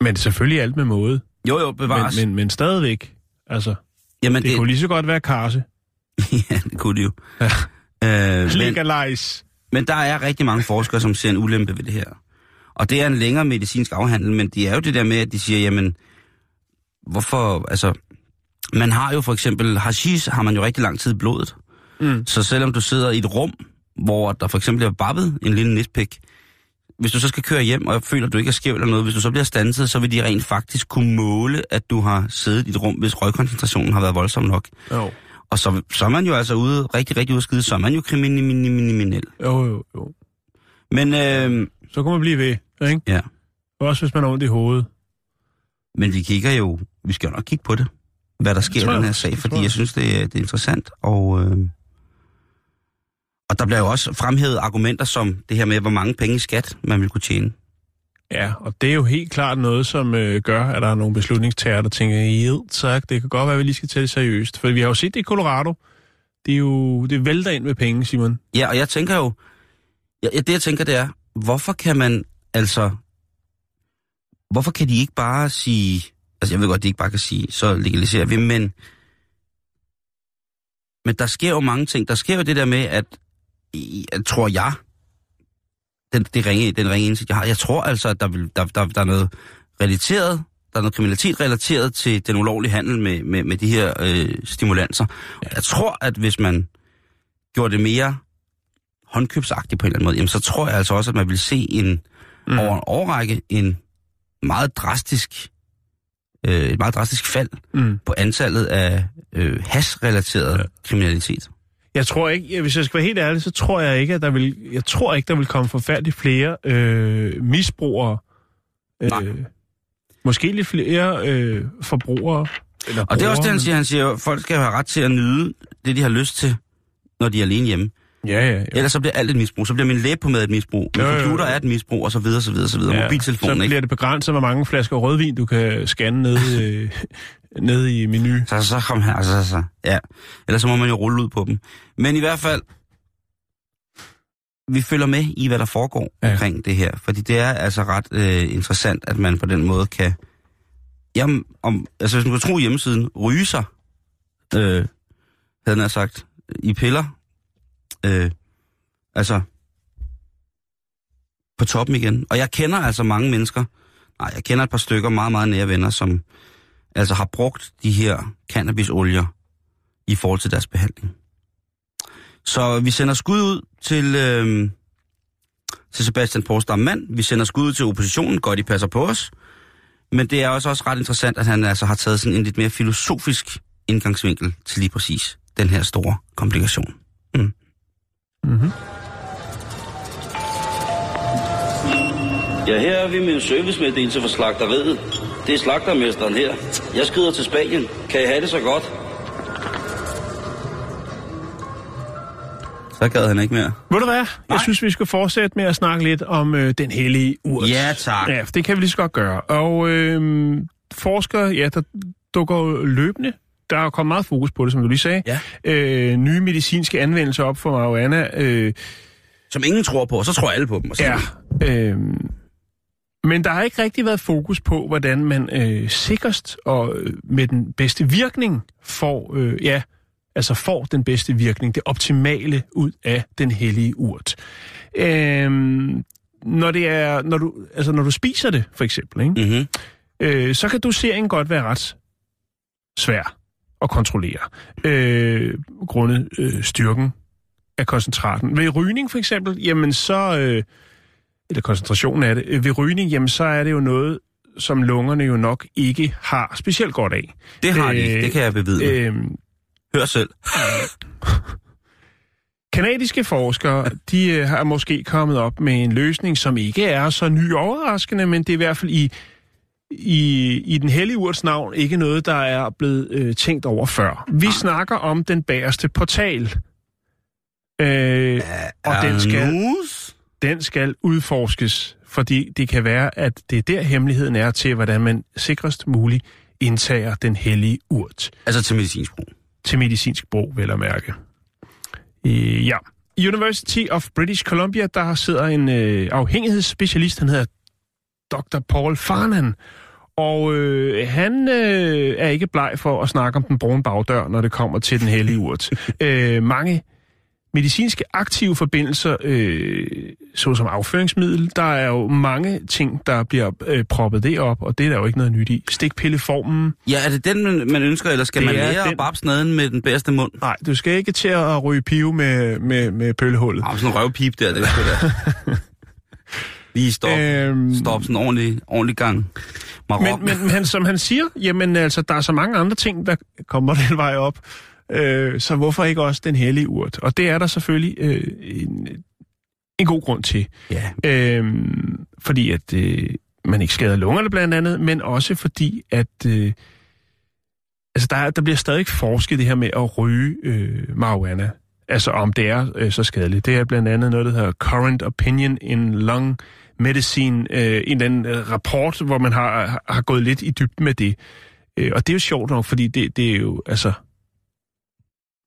Men selvfølgelig alt med måde. Jo, jo, bevares. Men, men, men stadigvæk, altså, Jamen, det, det kunne lige så godt være karse. ja, det kunne det jo. Ja. Øh, men, Legalize. men der er rigtig mange forskere, som ser en ulempe ved det her. Og det er en længere medicinsk afhandling, men de er jo det der med, at de siger, jamen, hvorfor, altså, man har jo for eksempel, hashish har man jo rigtig lang tid i blodet. Mm. Så selvom du sidder i et rum, hvor der for eksempel er babbet en lille næstpik, hvis du så skal køre hjem, og føler, at du ikke er skæv eller noget, hvis du så bliver stanset, så vil de rent faktisk kunne måle, at du har siddet i et rum, hvis røgkoncentrationen har været voldsom nok. Jo. Og så, så er man jo altså ude, rigtig, rigtig udskidt, så er man jo kriminel. jo, jo, jo. Men, øh, Så kan man blive ved, ikke? ja. Også hvis man har ondt i hovedet. Men vi kigger jo, vi skal jo nok kigge på det, hvad der sker i den her sag, fordi jeg. jeg synes, det er, det er interessant. Og, øh, og der bliver jo også fremhævet argumenter som det her med, hvor mange penge i skat man vil kunne tjene. Ja, og det er jo helt klart noget, som øh, gør, at der er nogle beslutningstager, der tænker, ja, tak, det kan godt være, at vi lige skal tage det seriøst. For vi har jo set det i Colorado. Det er jo, det vælter ind med penge, Simon. Ja, og jeg tænker jo, ja, det jeg tænker, det er, hvorfor kan man altså, hvorfor kan de ikke bare sige, altså jeg ved godt, de ikke bare kan sige, så legaliserer vi, men, men der sker jo mange ting. Der sker jo det der med, at, tror jeg, den, det ringe, den ringe indsigt, jeg har, jeg tror altså, at der, vil, der, der, der er noget relateret, der er noget kriminalitet relateret til den ulovlige handel med, med, med de her øh, stimulanser. Ja. Jeg tror, at hvis man gjorde det mere håndkøbsagtigt på en eller anden måde, jamen så tror jeg altså også, at man vil se en mm. over en årrække en meget drastisk øh, et meget drastisk fald Mm. på antallet af øh, hasrelateret Ja. ja. kriminalitet. Jeg tror ikke, hvis jeg skal være helt ærlig, så tror jeg ikke, at der vil, jeg tror ikke, der vil komme forfærdeligt flere øh, misbrugere. Nej. Øh, måske lidt flere øh, forbrugere. Eller Og det er også det, han siger. Han siger, at folk skal have ret til at nyde det, de har lyst til, når de er alene hjemme. Ja, ja, ja. Ellers så bliver alt et misbrug. Så bliver min læbe på med et misbrug. Min Jo, jo, jo. computer er et misbrug, og så videre, så videre, så videre. Ja, så Mobiltelefonen, ikke? bliver det begrænset, hvor mange flasker rødvin, du kan scanne ned, øh, ned i menu. Så, så kom her, altså, så, ja. Ellers så må man jo rulle ud på dem. Men i hvert fald, vi følger med i, hvad der foregår Ja. omkring det her. Fordi det er altså ret øh, interessant, at man på den måde kan... Jamen, om, altså hvis man kan tro hjemmesiden, ryge sig, øh, havde han sagt, i piller. Øh, altså, på toppen igen. Og jeg kender altså mange mennesker, nej, jeg kender et par stykker meget, meget nære venner, som altså har brugt de her cannabisolier i forhold til deres behandling. Så vi sender skud ud til, øh, til Sebastian Porsdam Mand. Vi sender skud ud til oppositionen. Godt, I passer på os. Men det er også, også ret interessant, at han altså har taget sådan en lidt mere filosofisk indgangsvinkel til lige præcis den her store komplikation. Mm. Mm-hmm. Ja, her er vi med en servicemeddelelse fra slagteriet. Det er slagtermesteren her. Jeg skrider til Spanien. Kan I have det så godt? Så gad han ikke mere. Ved du hvad? Jeg Nej. synes, vi skal fortsætte med at snakke lidt om øh, den hellige urt. Ja, tak. Ja, for det kan vi lige så godt gøre. Og øh, forskere, ja, der dukker jo løbende der er kommet meget fokus på det, som du lige sagde. Ja. Øh, nye medicinske anvendelser op for marihuana. Øh, Som ingen tror på, og så tror alle på dem. Og så ja. Øh, men der har ikke rigtig været fokus på, hvordan man øh, sikrest og øh, med den bedste virkning får, øh, ja, altså får den bedste virkning, det optimale ud af den hellige urt. Øh, når det er, når du, altså når du spiser det, for eksempel, ikke? Mm-hmm. øh, så kan doseringen godt være ret svær at kontrollere, øh, grundet øh, styrken af koncentraten. Ved rygning for eksempel, jamen så, øh, eller koncentrationen af det, øh, ved rygning, jamen så er det jo noget, som lungerne jo nok ikke har specielt godt af. Det har de Øh, ikke, det kan jeg bevidne. Øh, Øh, Hør selv. Kanadiske forskere, de øh, har måske kommet op med en løsning, som ikke er så ny overraskende, men det er i hvert fald i, i, i den hellige urts navn ikke noget, der er blevet øh, tænkt over før. Vi snakker om den bagerste portal. Øh, og den skal, den skal udforskes, fordi det kan være, at det er der hemmeligheden er til, hvordan man sikrest muligt indtager den hellige urt Altså til medicinsk brug. til medicinsk brug, vel at mærke. Øh, ja. University of British Columbia, der sidder en øh, afhængighedsspecialist, han hedder Dr. Paul Farnan, og øh, han øh, er ikke bleg for at snakke om den brune bagdør, når det kommer til den hellige urt. øh, mange medicinske aktive forbindelser, øh, såsom afføringsmiddel, der er jo mange ting, der bliver øh, proppet det op, og det er der jo ikke noget nyt i. Stikpilleformen, Ja, er det den, man, man ønsker, eller skal Det man er lære den- at babse naden med den bedste mund? nej, du skal ikke til at ryge pive med, med, med pøllehullet. Ah, sådan en røvpip der, det skal da. Lige stop. Øhm, Stop sådan en ordentlig, ordentlig gang. Marok. Men, men han, som han siger, jamen altså, der er så mange andre ting, der kommer den vej op. Øh, så hvorfor ikke også den hellige urt? Og det er der selvfølgelig øh, en, en god grund til. Ja. Øh, fordi at øh, man ikke skader lungerne blandt andet, men også fordi at... Øh, altså der, er- der bliver stadig forsket det her med at ryge øh, marijuana. Altså om det er øh, så skadeligt. Det er blandt andet noget, der hedder Current Opinion in Lung Medicine. Øh, en eller anden øh, rapport, hvor man har, har- gået lidt i dybden med det. Øh, og det er jo sjovt nok, fordi det, det er jo, altså...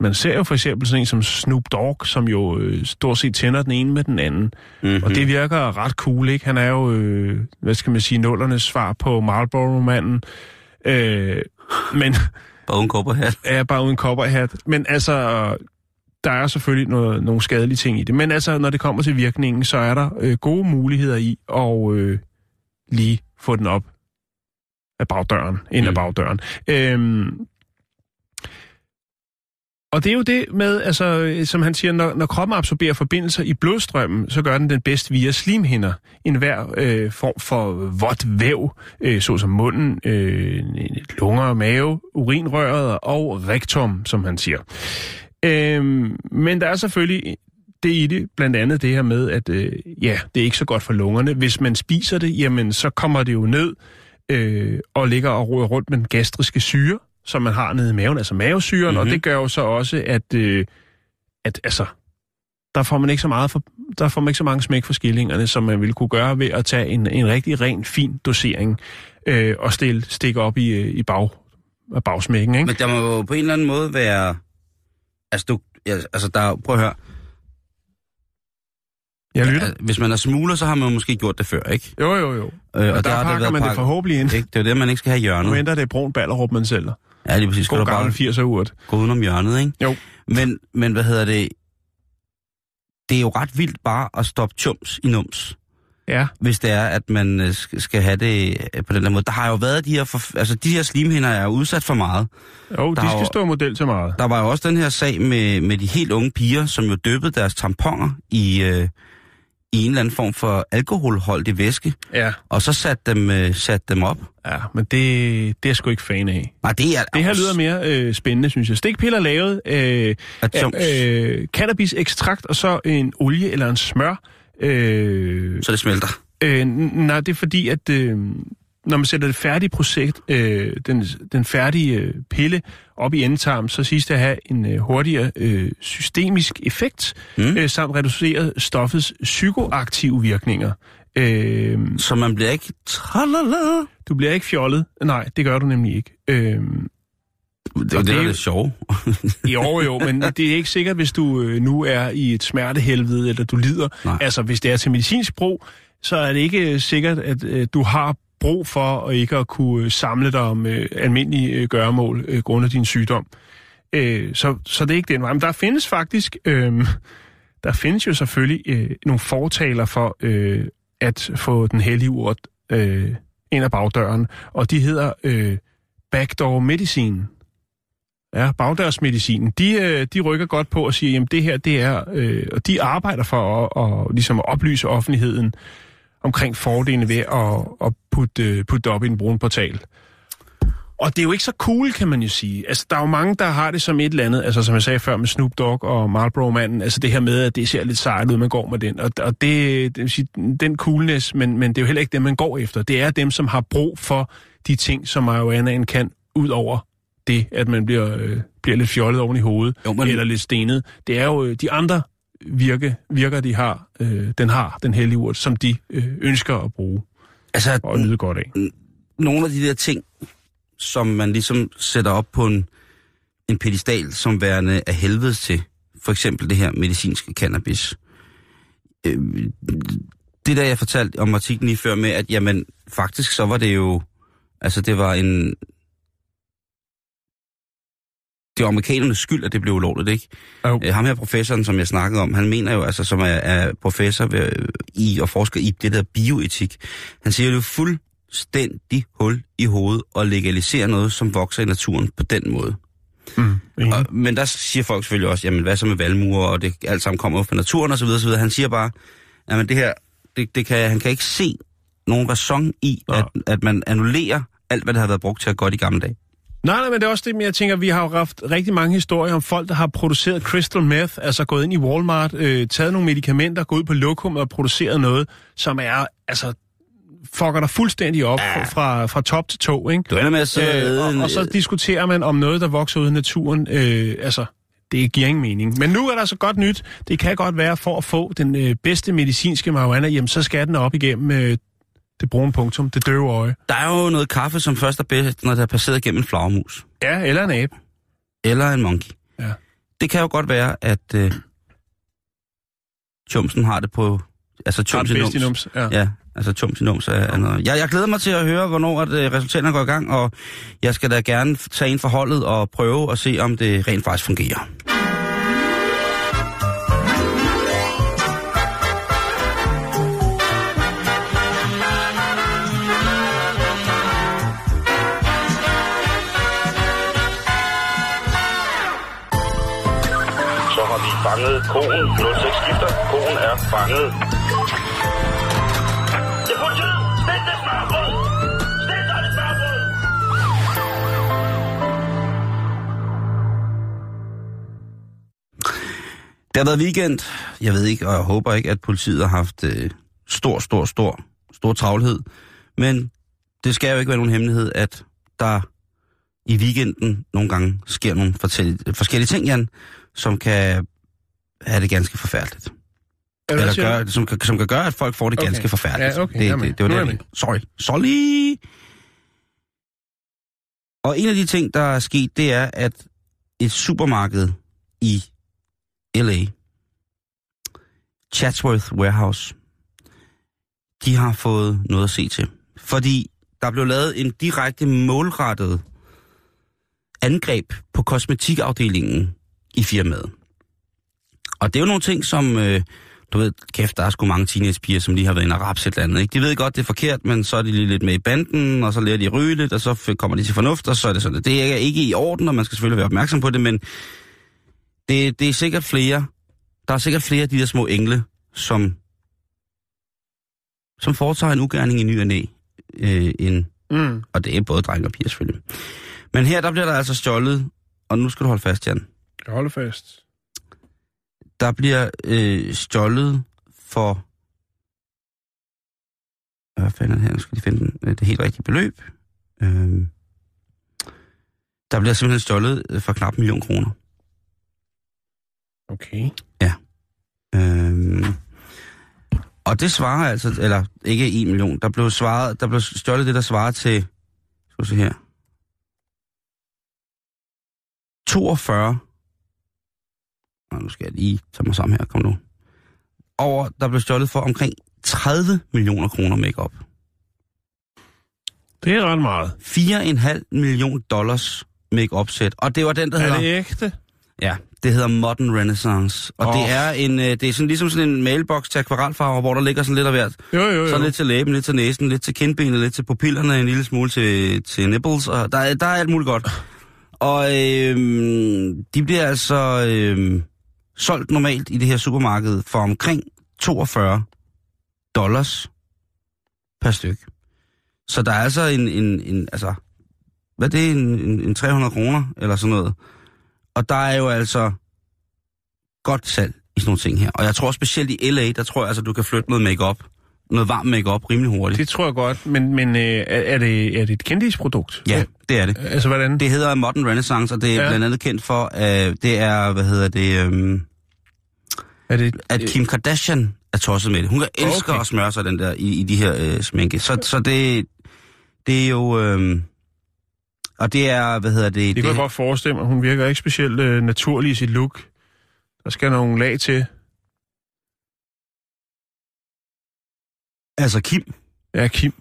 Man ser jo for eksempel sådan en som Snoop Dogg, som jo øh, stort set tænder den ene med den anden. Mm-hmm. Og det virker ret cool, ikke? Han er jo, øh, hvad skal man sige, nullernes svar på Marlboro-manden. Øh, men Bare uden kopperhat. er bare uden cowboyhat. Men altså, der er selvfølgelig noget, nogle skadelige ting i det. Men altså, når det kommer til virkningen, så er der øh, gode muligheder i at øh, lige få den op af bagdøren, ind Mm. bagdøren. Øhm, og det er jo det med, altså, øh, som han siger, når, når kroppen absorberer forbindelser i blodstrømmen, så gør den den bedst via slimhinder. En hver øh, form for vådt væv, øh, såsom munden, øh, lunger, mave, urinrøret og rektum, som han siger. Øhm, men der er selvfølgelig det i det, blandt andet det her med, at øh, ja, det er ikke så godt for lungerne. Hvis man spiser det, jamen så kommer det jo ned øh, og ligger og roder rundt med den gastriske syre, som man har nede i maven, altså mavesyren, mm-hmm. og Mhm. det gør jo så også, at, øh, at altså, der får man ikke så meget for, der får man ikke så mange smæk for skillingerne, som man ville kunne gøre ved at tage en, en rigtig ren, fin dosering øh, og stille, stikke op i, øh, i bag, bagsmækken, ikke? Men der må jo på en eller anden måde være... Altså, du, ja, altså der, er- prøv at høre. Jeg lytter. Ja, hvis man er smugler, så har man måske gjort det før, ikke? Jo, jo, jo. Øh, Og der, der pakker man det forhåbentlig ind. Ikke? Det er det, man ikke skal have i Nu hjørnet. ændrer det brun ballerup, man sælger. Ja, lige præcis. Skal God gammel 80'er urt. gå udenom hjørnet, ikke? Jo. Men, men hvad hedder det? Det er jo ret vildt bare at stoppe chums i nums, Ja. hvis det er, at man øh, skal have det øh, på den der måde. Der har jo været de her, for, altså de her slimhinder er jo udsat for meget. Jo, Der de skal jo- stå model til meget. Der var jo også den her sag med, med de helt unge piger, som jo døbede deres tamponer i, øh, i en eller anden form for alkoholholdig væske, Ja. og så satte dem, øh, satte dem op. Ja, men det, det er jeg sgu ikke fan af. Nej, det er Det her lyder mere øh, spændende, synes jeg. Stikpiller lavet øh, af øh, cannabis-ekstrakt og så en olie eller en smør. Øh, så det smelter. øh, nej, det er fordi, at øh, når man sætter det færdige projekt, øh, den, den færdige øh, pille op i endetarm, så siges det at have en øh, hurtigere øh, systemisk effekt, Mm. mm. øh, samt reduceret stoffets psykoaktive virkninger. Øh, Så man bliver ikke... Tralala. du bliver ikke fjollet. Nej, det gør du nemlig ikke. Øh, Det er Og det, det der er jo- det sjove. Jo, jo, men det er ikke sikkert, hvis du øh, nu er i et smertehelvede, eller du lider. Nej. Altså, hvis det er til medicinsk brug, så er det ikke øh, sikkert, at øh, du har brug for at ikke at kunne øh, samle dig om øh, almindelige øh, gøremål øh, grundet din sygdom. Øh, så, så det er ikke den vej. Men der findes faktisk, øh, der findes jo selvfølgelig øh, nogle fortaler for øh, at få den hellige urt øh, ind ad bagdøren, og de hedder øh, backdoor medicine. Ja, bagdørsmedicinen, de, øh, de rykker godt på og siger, jamen det her, det er, øh, og de arbejder for at, at, ligesom at oplyse offentligheden omkring fordelene ved at, at putte, øh, putte op i en brun portal. Og det er jo ikke så cool, kan man jo sige. Altså, der er jo mange, der har det som et eller andet, altså som jeg sagde før med Snoop Dogg og Marlboro-manden, altså det her med, at det ser lidt sejt ud, man går med den. Og, og det, det vil sige, den coolness, men, men det er jo heller ikke dem, man går efter. Det er dem, som har brug for de ting, som marihuanaen kan, ud over det, at man bliver, øh, bliver lidt fjollet oven i hovedet, Jo, men- eller lidt stenet. Det er jo øh, de andre virke, virker, de har, øh, den har, den hellige urt, som de øh, ønsker at bruge Altså, og nyde godt af. nogle af de der ting, som man ligesom sætter op på en, en pedestal, som værende af helvedes til, for eksempel det her medicinske cannabis. Øh, det der, jeg fortalte om artiklen lige før med, at jamen, faktisk så var det jo, altså det var en, det var amerikanernes skyld, at det blev ulovligt, ikke? Jo. Øh, ham her professoren, som jeg snakkede om, han mener jo, altså, som er, er professor ved, i og forsker i det der bioetik, han siger jo, er fuldstændig hul i hovedet at legalisere noget, som vokser i naturen på den måde. Mm. Og, men der siger folk selvfølgelig også, jamen hvad så med valmuer, og det alt sammen kommer fra naturen osv. osv. Han siger bare, jamen det her, det, det kan, han kan ikke se nogen ræson i, Nå. at, at man annullerer alt, hvad der har været brugt til at godt i gamle dage. Nej, nej, men det er også det, men jeg tænker, vi har jo haft rigtig mange historier om folk, der har produceret crystal meth, altså gået ind i Walmart, øh, taget nogle medicamenter, gået ud på lokummet og produceret noget, som er, altså, fucker dig fuldstændig op ja. fra, fra top til to, ikke? Du ender med at sidde Øh, og, og så diskuterer man om noget, der vokser ud i naturen, øh, altså, det giver ingen mening. Men nu er der så godt nyt. Det kan godt være, for at få den øh, bedste medicinske marihuana, jamen, så skal den op igennem øh, det brune punktum, det døve øje. Der er jo noget kaffe, som først er bedst, når det er passeret gennem en flagermus. Ja, eller en abe. Eller en monkey. Ja. Det kan jo godt være, at øh, Chumsen har det på... Altså Chums i nums. nums. Ja. Ja, altså Chums i nums er, er noget. Jeg, jeg glæder mig til at høre, hvornår at, øh, resultaterne går i gang, og jeg skal da gerne tage en forholdet og prøve at se, om det rent faktisk fungerer. Fanget konen. 06 skifter. Konen er fanget. Det er politiet! Stik det smørbrød! Stik dig det smørbrød! Det har været weekend. Jeg ved ikke, og jeg håber ikke, at politiet har haft øh, stor, stor, stor, stor travlhed. Men det skal jo ikke være nogen hemmelighed, at der i weekenden nogle gange sker nogle fortæl- forskellige ting, Jan, som kan have det ganske forfærdeligt. Eller, Eller gør, som, kan, som kan gøre, at folk får det Okay. ganske forfærdeligt. Ja, okay, det, jamen, det, det var er det. jeg. Sorry. Sorry. Og en af de ting, der er sket, det er, at et supermarked i L.A., Chatsworth Warehouse, de har fået noget at se til. Fordi der blev lavet en direkte målrettet angreb på kosmetikafdelingen i firmaet. Og det er jo nogle ting, som, øh, du ved, kæft, der er sgu mange teenagepiger, som lige har været inde og rapse et eller andet. Ikke? De ved godt, det er forkert, men så er de lige lidt med i banden, og så lærer de at ryge lidt, og så kommer de til fornuft, og så er det sådan. Det er ikke i orden, og man skal selvfølgelig være opmærksom på det, men det, det er sikkert flere, der er sikkert flere af de der små engle, som, som foretager en ugerning i ny og næ, øh, en, Mm. og det er både drenge og piger selvfølgelig. Men her, der bliver der altså stjålet, og nu skal du holde fast, Jan. Jeg holder fast. Der bliver øh, stjålet for... Hvad fanden er det her? Nu skal de finde den, øh, det helt rigtige beløb. Øh, der bliver simpelthen stjålet øh, for knap en million kroner. Okay. Øh, og det svarer altså, eller ikke en million, der blev, svaret, der blev stjålet det, der svarer til, skal vi se her, 42, Nå, nu skal jeg lige tage mig sammen her, kom nu. Over, der blev stjålet for omkring 30 millioner kroner makeup. Det er ret meget. 4,5 million dollars make sæt og det var den, der Er hedder... det ægte? Ja, det hedder Modern Renaissance. Og oh. Det er en, øh, det er sådan ligesom sådan en mailbox til akvarelfarver, hvor der ligger sådan lidt af hvert. Jo, jo, jo. Så lidt til læben, lidt til næsen, lidt til kindbenet, lidt til pupillerne, en lille smule til, til nipples, og der, er- der er alt muligt godt. Og øh, de bliver altså øh, solgt normalt i det her supermarked for omkring 42 dollars per styk. Så der er altså en, en, en altså, hvad er det, en, en, en 300 kroner eller sådan noget. Og der er jo altså godt salg i sådan nogle ting her. Og jeg tror specielt i LA, der tror jeg altså, du kan flytte noget makeup, noget varmt makeup rimelig hurtigt. Det tror jeg godt, men, men øh, er, er, det, er det et kendisprodukt? Ja, det er det. Altså, hvordan? Det hedder Modern Renaissance, og det er Ja. blandt andet kendt for, at det er, hvad hedder det, øhm, Er det, at Kim Kardashian er tosset med det. Hun elsker Okay. at smøre sig den der i, i de her øh, sminke. Så, så det, det er jo... Øhm, og det er, hvad hedder det... det kan jeg godt forestille mig. Hun virker ikke specielt øh, naturlig i sit look. Der skal nogle lag til. Altså Kim. Ja, Kim.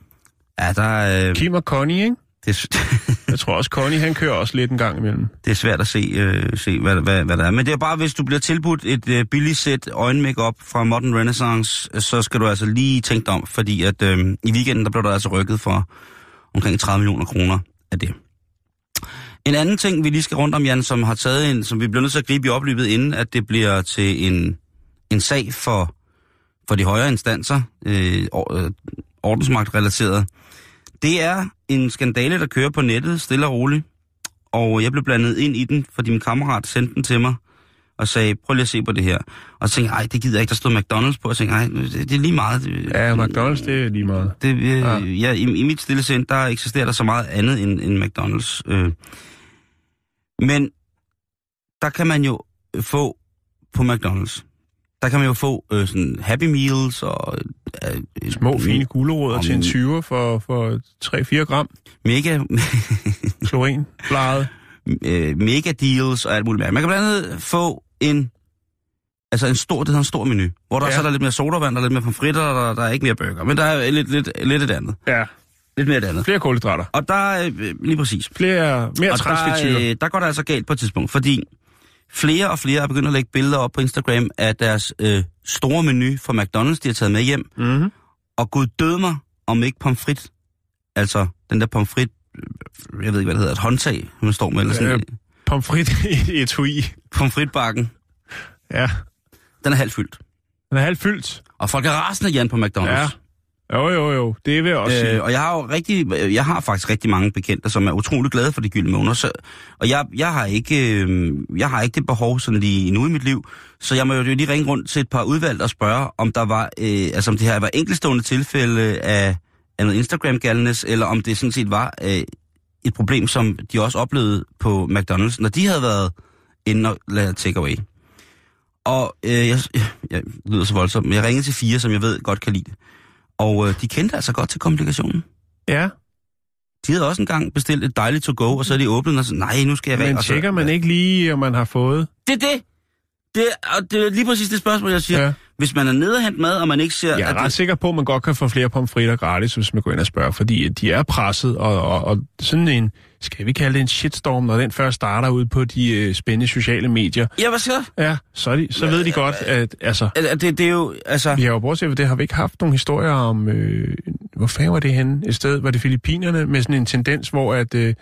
Ja, der er... Øh, Kim og Connie, ikke? Det, Jeg tror også, Connie, han kører også lidt en gang imellem. det er svært at se, øh, se hvad, hvad, hvad der er. Men det er bare, hvis du bliver tilbudt et øh, billigt sæt øjenmakeup fra Modern Renaissance, øh, så skal du altså lige tænke dig om, fordi at øh, i weekenden, der blev der altså rykket for omkring 30 millioner kroner af det. En anden ting, vi lige skal rundt om, Jan, som har taget en, som vi bliver nødt til at gribe i opløbet, inden at det bliver til en, en sag for, for de højere instanser, øh, øh, ordensmagtrelateret. Det er en skandale, der kører på nettet, stille og roligt. Og jeg blev blandet ind i den, fordi min kammerat sendte den til mig og sagde, prøv lige at se på det her. Og så tænkte jeg, det gider jeg ikke, der stod McDonald's på. Og tænkte jeg, ej, det, det er lige meget. Det, Ja, McDonald's, det er lige meget. det, øh, ja. Ja, i, I mit stille sind, der eksisterer der så meget andet end, end McDonald's. Øh. Men der kan man jo få på McDonald's, der kan man jo få øh, sådan Happy Meals og... Øh, Små, fine gulerødder til en 20 for, for 3-4 gram Mega, klorin, bladet. øh, mega deals og alt muligt mere. Man kan blandt andet få en... Altså en stor, det hedder en stor menu, hvor der Ja. så er der lidt mere sodavand, der er lidt mere pomfritter, og der, der er ikke mere burger. Men der er lidt, lidt, lidt et andet. Ja, Lidt mere et andet. flere kulhydrater. Og der er øh, lige præcis. Flere, mere Og der, øh, der går det altså galt på et tidspunkt, fordi flere og flere er begyndt at lægge billeder op på Instagram af deres øh, store menu fra McDonald's, de har taget med hjem. Mm-hmm. Og gud død mig, om ikke pomfrit, altså den der pomfrit, øh, jeg ved ikke, hvad det hedder, et håndtag, man står med, eller sådan Øh, Pomfrit i etui. pomfritbakken, Ja, den er halvt fyldt. den er halvt fyldt. Og folk er rasende, Jan, på McDonald's. Ja. Jo, jo, jo. Det vil jeg også sige. Øh, og jeg har jo rigtig, jeg har faktisk rigtig mange bekendte, som er utrolig glade for de gyldne måneder. Så, og jeg, jeg, har ikke, øh, jeg har ikke det behov sådan lige nu i mit liv. Så jeg må jo lige ringe rundt til et par udvalg og spørge, om der var, øh, altså om det her var enkeltstående tilfælde af, af noget Instagram-galnes, eller om det sådan set var øh, et problem, som de også oplevede på McDonald's, når de havde været inde og lavet takeaway. Og øh, jeg, jeg, jeg lyder så voldsomt, men jeg ringede til fire, som jeg ved godt kan lide det. Og øh, de kendte altså godt til komplikationen. Ja, De havde også engang bestilt et dejligt to go, og så er de åbnet og så, nej, nu skal jeg væk. men og så, tjekker man ikke lige, om man har fået? Det er det. Det, og det er lige præcis det spørgsmål, jeg siger. Ja. Ja. Hvis man er nede og hente mad, og man ikke ser... Jeg er at ret det, sikker på, at man godt kan få flere pomfritter gratis, hvis man går ind og spørger, fordi de er presset, og, og, og sådan en, skal vi kalde det en shitstorm, når den først starter ud på de øh, spændende sociale medier, ja, hvad siger ja, så, de, så ved de godt, at altså, det? Det, det er jo, altså... vi har jo bortset det, har vi ikke haft nogle historier om, øh, hvor fanden var det henne? Et sted, var det Filippinerne, med sådan en tendens, hvor at, øh,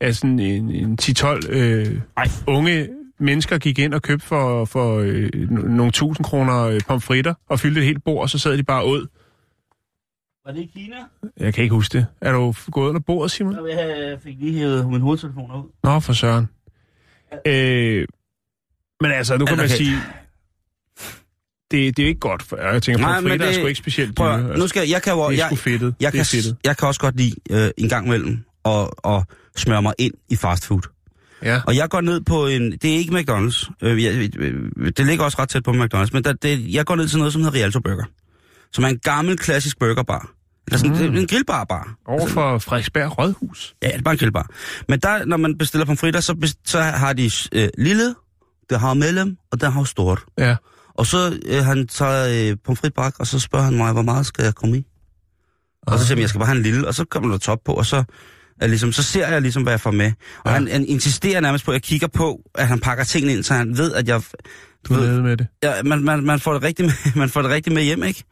at sådan en, en 10-12 øh, unge mennesker gik ind og købte for, for øh, no- nogle tusind kroner øh, pomfritter, og fyldte et helt bord, og så sad de bare ud. Var det i Kina? Jeg kan ikke huske det. Er du gået under bordet, Simon? Jeg fik lige hævet min hovedtelefon ud. Nå, for søren. Øh, men altså, nu kan man Okay. sige, det, det er ikke godt, for jeg tænker, Nej, at men pomfritter er det- sgu ikke specielt Prøv, dyre. nu skal jeg, jeg kan jo, det er jeg, sgu fedtet. jeg, det kan, fedtet. jeg kan også godt lide øh, en gang imellem at, at smøre mig ind i fastfood. Ja. Og jeg går ned på en... Det er ikke McDonald's. Øh, jeg, øh, det ligger også ret tæt på McDonald's. Men der, det, jeg går ned til noget, som hedder Rialto Burger. Som er en gammel, klassisk burgerbar. Eller sådan mm. en grillbar bar. Over for Frederiksberg Rådhus. Ja, det er bare en grillbar. Men der, når man bestiller pomfritter, så, så har de øh, lille, det har mellem, og der har stort. Ja. Og så øh, han tager øh, pomfritbak, og så spørger han mig, hvor meget skal jeg komme i? Og så siger han, jeg skal bare have en lille, og så kommer der top på, og så, er ligesom, så ser jeg ligesom, hvad jeg får med. Og Ja. han, han insisterer nærmest på, at jeg kigger på, at han pakker tingene ind, så han ved, at jeg... Du ved- ved med det. Ja, man, man, man, får det rigtigt med, man får det rigtigt med hjem, ikke?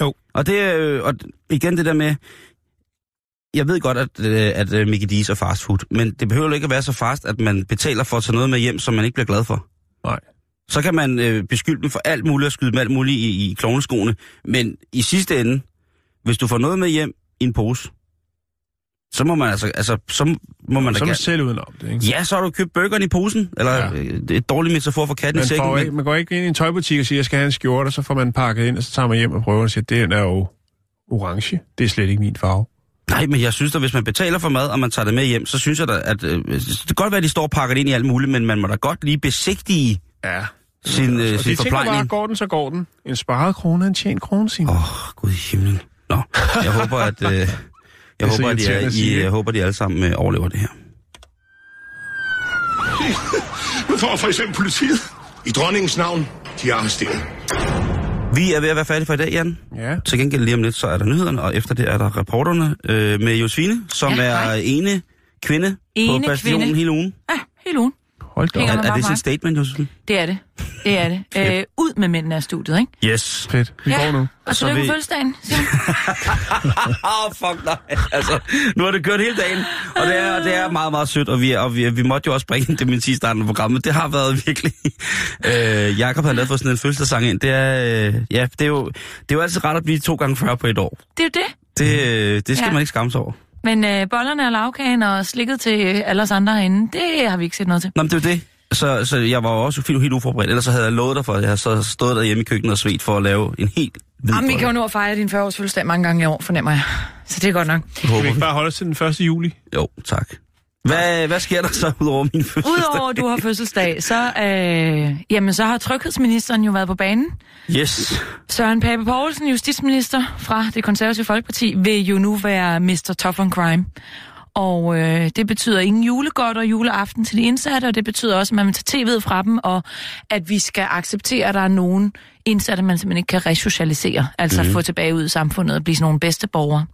Jo. Og det øh, og igen det der med, jeg ved godt, at, øh, at øh, Mickey D's er fast food, men det behøver jo ikke at være så fast, at man betaler for at tage noget med hjem, som man ikke bliver glad for. Nej. Så kan man øh, beskylde dem for alt muligt og skyde dem alt muligt i, i klovneskoene, men i sidste ende, hvis du får noget med hjem i en pose, så må man altså, altså så må man da Så man gerne... selv udenom det, ikke? Ja, så har du købt burgeren i posen, eller Ja. er et dårligt metafor for katten i Man, sækken. får men- ikke, man går ikke ind i en tøjbutik og siger, jeg skal have en skjorte, og så får man pakket ind, og så tager man hjem og prøver og siger, den er jo orange. Det er slet ikke min farve. Nej, men jeg synes at hvis man betaler for mad, og man tager det med hjem, så synes jeg da, at øh, det kan godt være, at de står og pakker det ind i alt muligt, men man må da godt lige besigtige Ja. sin, øh, Og sin de tænker bare, forplejning. går den, så går den. En sparet krone er en tjent krone, Simon. Åh, oh, gud i himlen. Nå, jeg håber, at, øh, jeg, håber, at de, er, I, jeg håber, de alle sammen øh, overlever det her. For for eksempel politiet. I dronningens navn, de er arresteret. Vi er ved at være færdige for i dag, Jan. Ja. Til gengæld lige om lidt, så er der nyhederne, og efter det er der reporterne øh, med Josefine, som Ja, er ene kvinde Ene på bastionen kvinde. hele ugen. Ja, hele ugen. Hold da Er, er det et statement, Josefine? Det er det. Det er det. Øh, ud med mændene af studiet, ikke? Yes. Fedt. Vi går nu. Og Så tillykke vi- fødselsdagen. Åh, oh, fuck nej. Altså, nu har det kørt hele dagen, og det er, det er meget, meget sødt, og vi, er, og vi, vi måtte jo også bringe det min sidste starten af programmet. Det har været virkelig... Øh, Jakob har lavet for sådan en fødselsdagssang ind. Det er, øh, ja, det er, jo, det er jo altid ret at blive to gange 40 på et år. Det er det. Det, øh, det skal Ja. man ikke skamme sig over. Men øh, bollerne og lavkagen og slikket til øh, alle os andre herinde, det har vi ikke set noget til. Nå, men det er jo det. Så, så jeg var også helt, helt uforberedt. Ellers så havde jeg lovet dig for, at jeg så stået derhjemme i køkkenet og svedt for at lave en helt hvid Jamen, vi kan jo nå at fejre din 40-års fødselsdag mange gange i år, fornemmer jeg. Så det er godt nok. Kan vi ikke bare holde os til den 1. juli? Jo, tak. Hvad, hvad sker der så ud over min fødselsdag? Udover du har fødselsdag, så, øh, jamen, så har tryghedsministeren jo været på banen. Yes. Søren Pape Poulsen, justitsminister fra det konservative Folkeparti, vil jo nu være Mr. Tough on Crime. Og øh, det betyder ingen julegodt og juleaften til de indsatte, og det betyder også, at man vil tage tv'et fra dem, og at vi skal acceptere, at der er nogen indsatte, man simpelthen ikke kan resocialisere, altså mm. få tilbage ud i samfundet og blive sådan nogle bedste borgere.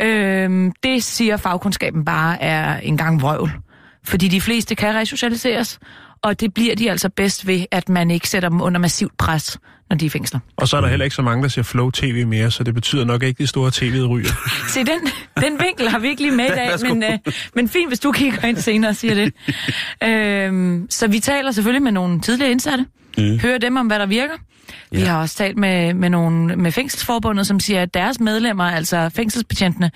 Øh, det siger fagkundskaben bare er en gang vrøvl, fordi de fleste kan resocialiseres, og det bliver de altså bedst ved, at man ikke sætter dem under massivt pres, når de er i fængsler. Og så er der heller ikke så mange, der ser Flow TV mere, så det betyder nok ikke, det store tv ryger. Se, den, den vinkel har vi ikke lige med i dag, men, øh, men fint, hvis du kigger ind senere og siger det. øhm, så vi taler selvfølgelig med nogle tidligere indsatte, mm. hører dem om, hvad der virker. Vi Ja. har også talt med, med, nogle, med fængselsforbundet, som siger, at deres medlemmer, altså fængselsbetjentene,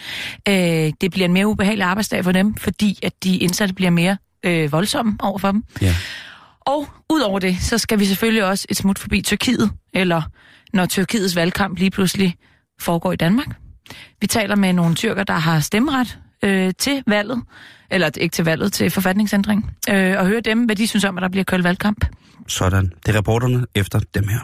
øh, det bliver en mere ubehagelig arbejdsdag for dem, fordi at de indsatte bliver mere øh, voldsomme over for dem. Ja. Og udover det, så skal vi selvfølgelig også et smut forbi Tyrkiet, eller når Tyrkiets valgkamp lige pludselig foregår i Danmark. Vi taler med nogle tyrker, der har stemmeret øh, til valget, eller ikke til valget, til forfatningsændring, øh, og høre dem, hvad de synes om, at der bliver kørt valgkamp. Sådan. Det er reporterne efter dem her.